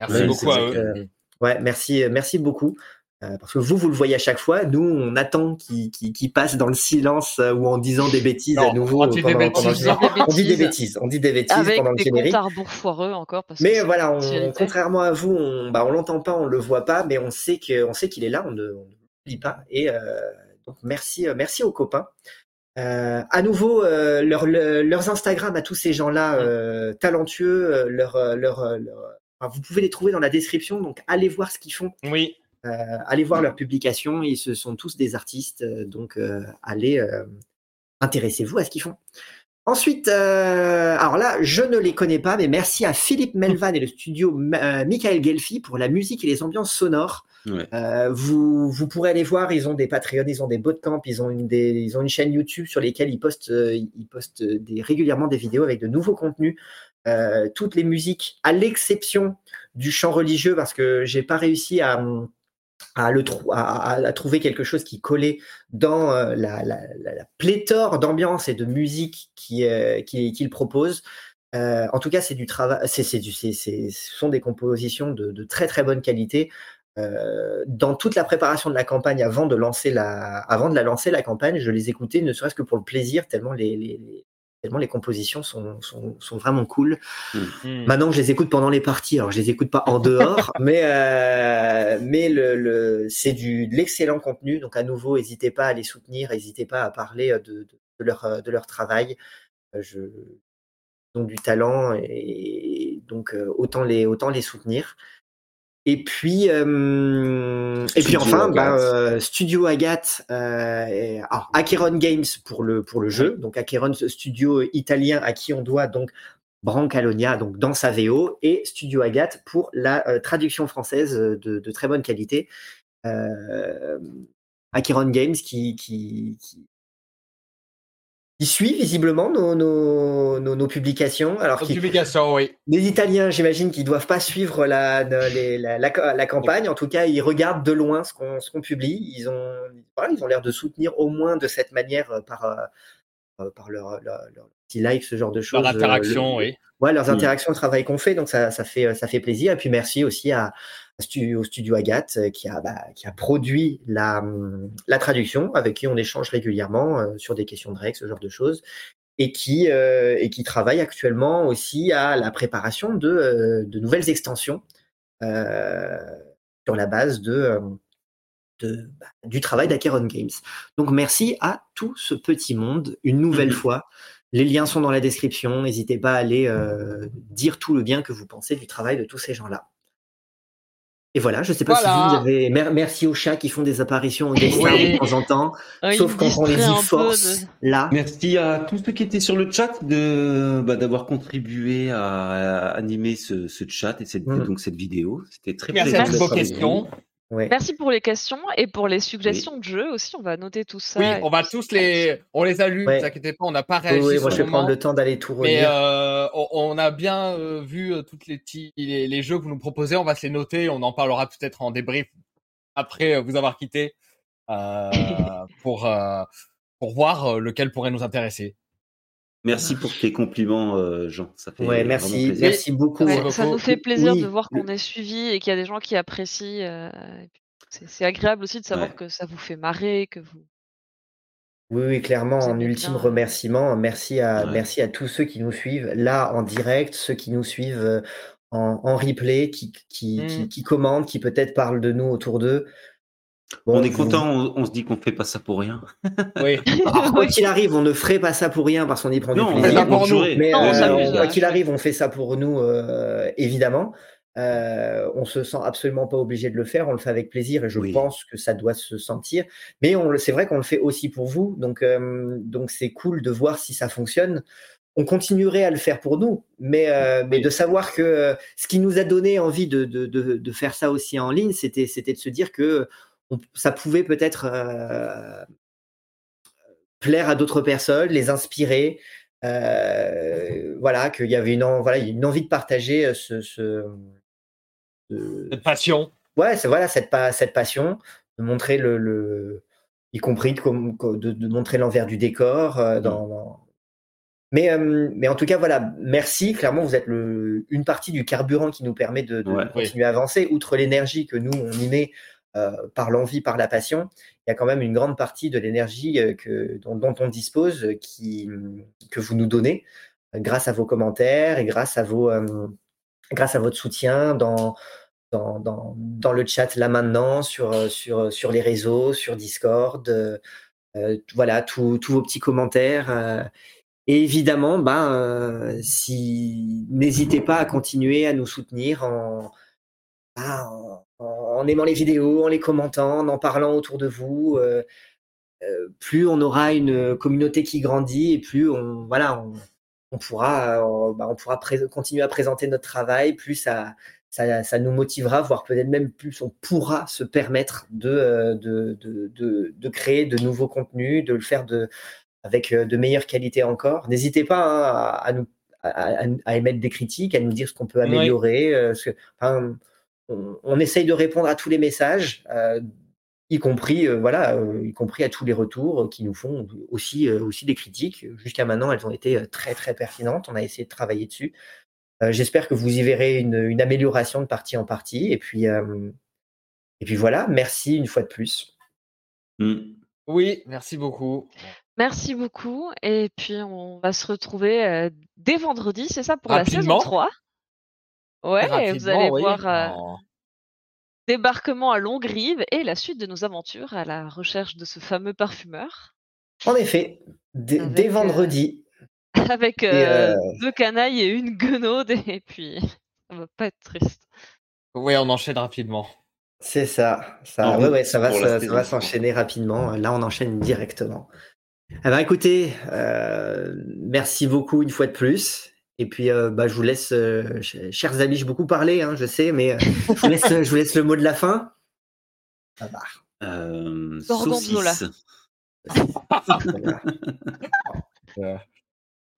Merci beaucoup à eux. ouais, merci, merci beaucoup. Euh, parce que vous, vous le voyez à chaque fois. Nous, on attend qu'il qu qu passe dans le silence euh, ou en disant des bêtises non, à nouveau. On dit, des, bêtises. on dit des bêtises. On dit des bêtises Avec pendant des le générique. comptes foireux encore. Parce mais voilà, on, contrairement à vous, on, bah, on l'entend pas, on le voit pas, mais on sait que, on sait qu'il est là, on ne, on pas. Et euh, donc merci, merci aux copains. Euh, à nouveau, euh, leur, leur, leurs Instagram à tous ces gens-là euh, talentueux, leur, leur, Enfin, vous pouvez les trouver dans la description, donc allez voir ce qu'ils font. Oui. Euh, allez voir leurs publications, ils ce sont tous des artistes, donc euh, allez intéressez-vous à ce qu'ils font. Ensuite, euh, alors là, je ne les connais pas, mais merci à Philippe Melvan et le studio euh, Michael Gelfi pour la musique et les ambiances sonores. Ouais. Euh, vous, vous pourrez aller voir, ils ont des Patreons, ils ont des bootcamps, ils ont une, des, ils ont une chaîne YouTube sur lesquelles ils postent, ils postent des, régulièrement des vidéos avec de nouveaux contenus. Toutes les musiques, à l'exception du chant religieux, parce que j'ai pas réussi à, à, trouver quelque chose qui collait dans euh, la, pléthore d'ambiance et de musique qu'il euh, propose. Euh, en tout cas, ce sont des compositions de, très très bonne qualité. Dans toute la préparation de la campagne, avant de lancer la, avant de la lancer la campagne, je les écoutais, ne serait-ce que pour le plaisir, tellement les, tellement les compositions sont, sont, sont vraiment cool. Mmh. Maintenant, je les écoute pendant les parties. Alors, je les écoute pas en dehors, mais euh, mais le, le c'est du de l'excellent contenu. Donc, à nouveau, n'hésitez pas à les soutenir, n'hésitez pas à parler de, de, de, leur de leur travail. Je ils ont du talent et donc autant les autant les soutenir. Et puis, euh, et puis enfin, bah, euh, Studio Agathe, euh, alors Acheron Games pour le pour le jeu, donc Acheron studio italien à qui on doit donc Brancalonia donc dans sa VO et Studio Agathe pour la euh, traduction française de, de, très bonne qualité. Euh, Acheron Games qui, qui, qui il suit visiblement nos, nos, nos, nos publications. Alors nos publications, oui. Les Italiens, j'imagine qu'ils doivent pas suivre la, les, la, la, la, campagne. En tout cas, ils regardent de loin ce qu'on qu publie. Ils ont, voilà, ils ont l'air de soutenir au moins de cette manière euh, par, euh, par leur, leur, leur, petit live, ce genre de choses. Leur interaction, le, oui. Ouais, leurs interactions, le travail qu'on fait. Donc ça, ça fait, ça fait plaisir. Et puis merci aussi à, au studio Agathe qui a, bah, qui a produit la, la traduction, avec qui on échange régulièrement euh, sur des questions de règles, ce genre de choses, et qui, euh, et qui travaille actuellement aussi à la préparation de, euh, de nouvelles extensions euh, sur la base de, de bah, du travail d'Acheron Games. Donc merci à tout ce petit monde une nouvelle mmh. fois. Les liens sont dans la description. N'hésitez pas à aller euh, dire tout le bien que vous pensez du travail de tous ces gens-là. Et voilà, je ne sais pas voilà. si vous avez. Merci aux chats qui font des apparitions en dessin oui. de temps en temps, oui, sauf quand on les y force. De... Là. Merci à tous ceux qui étaient sur le chat de bah, d'avoir contribué à, à, animer ce, ce, chat et cette, mmh. donc cette vidéo. C'était très Merci à vos questions. Ouais. Merci pour les questions et pour les suggestions de jeux aussi. On va noter tout ça. Oui, on va tous les, on les a lus. Ouais. Ne vous inquiétez pas, on n'a pas réagi. oui, moi je vais prendre le temps d'aller tout Mais relire. euh, on, a bien euh, vu euh, toutes les, petits, les, les jeux que vous nous proposez. On va se les noter. On en parlera peut-être en débrief après euh, vous avoir quitté euh, pour euh, pour voir euh, lequel pourrait nous intéresser. Merci pour tes compliments, euh, Jean. Ça fait Ouais, merci, plaisir. merci beaucoup. Ouais, beaucoup. ça nous fait plaisir Oui. de voir qu'on est suivi et qu'il y a des gens qui apprécient. euh, c'est- c'est agréable aussi de savoir Ouais. que ça vous fait marrer, que vous. Oui, oui, clairement, en ultime bien. remerciement, merci à, Ouais. merci à tous ceux qui nous suivent là en direct, ceux qui nous suivent euh, en, en replay, qui, qui, Mm. qui, qui commentent, qui peut-être parlent de nous autour d'eux. Bon, on est content, on, on se dit qu'on fait pas ça pour rien. Oui. Alors, quoi qu'il arrive, on ne ferait pas ça pour rien parce qu'on y prend Non, du plaisir. ça pour nous. jouerait. Mais Non, on euh, s'amuse, quoi ouais. qu'il arrive, on fait ça pour nous, euh, évidemment. Euh, on se sent absolument pas obligé de le faire, on le fait avec plaisir et je Oui. pense que ça doit se sentir. Mais on le- c'est vrai qu'on le fait aussi pour vous, donc euh, donc c'est cool de voir si ça fonctionne. On continuerait à le faire pour nous, mais euh, mais Oui. de savoir que euh, ce qui nous a donné envie de de, de, de faire ça aussi en ligne, c'était c'était de se dire que on- ça pouvait peut-être euh, plaire à d'autres personnes, les inspirer. Euh, voilà, qu'il y avait une, en- voilà, une envie de partager euh, ce, ce- ce- Cette passion. ouais, c'est voilà cette, pa- cette passion, de montrer le, le- y compris de, montrer l'envers du décor. euh, dans, dans- Mais, euh, mais en tout cas, voilà, merci. Clairement, vous êtes le, une partie du carburant qui nous permet de, de Ouais. continuer à avancer. Outre l'énergie que nous, on y met par l'envie, par la passion, il y a quand même une grande partie de l'énergie euh, dont, on dispose euh, qui, que vous nous donnez euh, grâce à vos commentaires et grâce à, vos, euh, grâce à votre soutien dans, dans, dans, le chat là maintenant, sur, euh, sur, sur les réseaux, sur Discord. euh, euh, voilà, tous vos petits commentaires. euh, et évidemment, ben, euh, si n'hésitez pas à continuer à nous soutenir en, ben, en, en aimant les vidéos, en les commentant, en en parlant autour de vous. euh, euh, plus on aura une communauté qui grandit et plus on voilà on, on pourra euh, on pourra pré- continuer à présenter notre travail. Plus ça ça, ça nous motivera, voire peut-être même plus on pourra se permettre de, euh, de, de, de, de créer de nouveaux contenus, de le faire de, avec de meilleures qualités encore. N'hésitez pas hein, à, à nous à, émettre des critiques, à nous dire ce qu'on peut améliorer. enfin, on, on essaye de répondre à tous les messages, euh, y compris euh, voilà, euh, y compris à tous les retours qui nous font aussi euh, aussi des critiques. Jusqu'à maintenant, elles ont été très très pertinentes. On a essayé de travailler dessus. Euh, J'espère que vous y verrez une, une amélioration de partie en partie. Et puis euh, et puis voilà. Merci une fois de plus. Mm. Oui, merci beaucoup. Merci beaucoup. Et puis, on va se retrouver euh, dès vendredi, c'est ça, pour la saison Rapidement. 3. Ouais, vous allez oui. voir euh, En- débarquement à Longue-Rive et la suite de nos aventures à la recherche de ce fameux parfumeur. En effet, dès, Avec, dès euh, vendredi. Avec Et, euh, euh, deux canailles et une guenaude. Et puis, ça va pas être triste. Oui, on enchaîne rapidement. C'est ça. ça, ouais, ouais, ça va, ça s'enchaîner rapidement. Là, on enchaîne directement. Eh ben, écoutez, euh, merci beaucoup une fois de plus. Et puis, euh, bah, je vous laisse, euh, ch- chers amis, j'ai beaucoup parlé, hein, je sais, mais euh, je, vous laisse, je vous laisse le mot de la fin. Ah bah, Euh, Gorgonzola.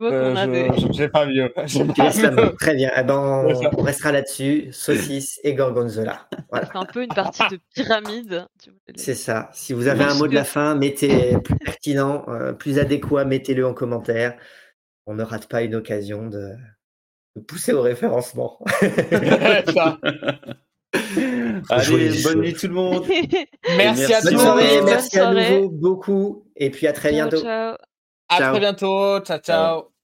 Euh, J'ai pas mieux. Pas. Très bien. Eh ben, ça. on, on restera là-dessus. Saucisse et gorgonzola. Voilà. C'est un peu une partie de pyramide. C'est ça. Si vous avez un mot de la fin, mettez plus pertinent, euh, plus adéquat, mettez-le en commentaire. On ne rate pas une occasion de, de pousser au référencement. Ça. Allez, Joyeux bonne nuit tout le monde. Merci à tous. soirée, merci à nouveau beaucoup, et puis à très Ciao, bientôt. ciao. À Ciao. très bientôt. Ciao, ciao.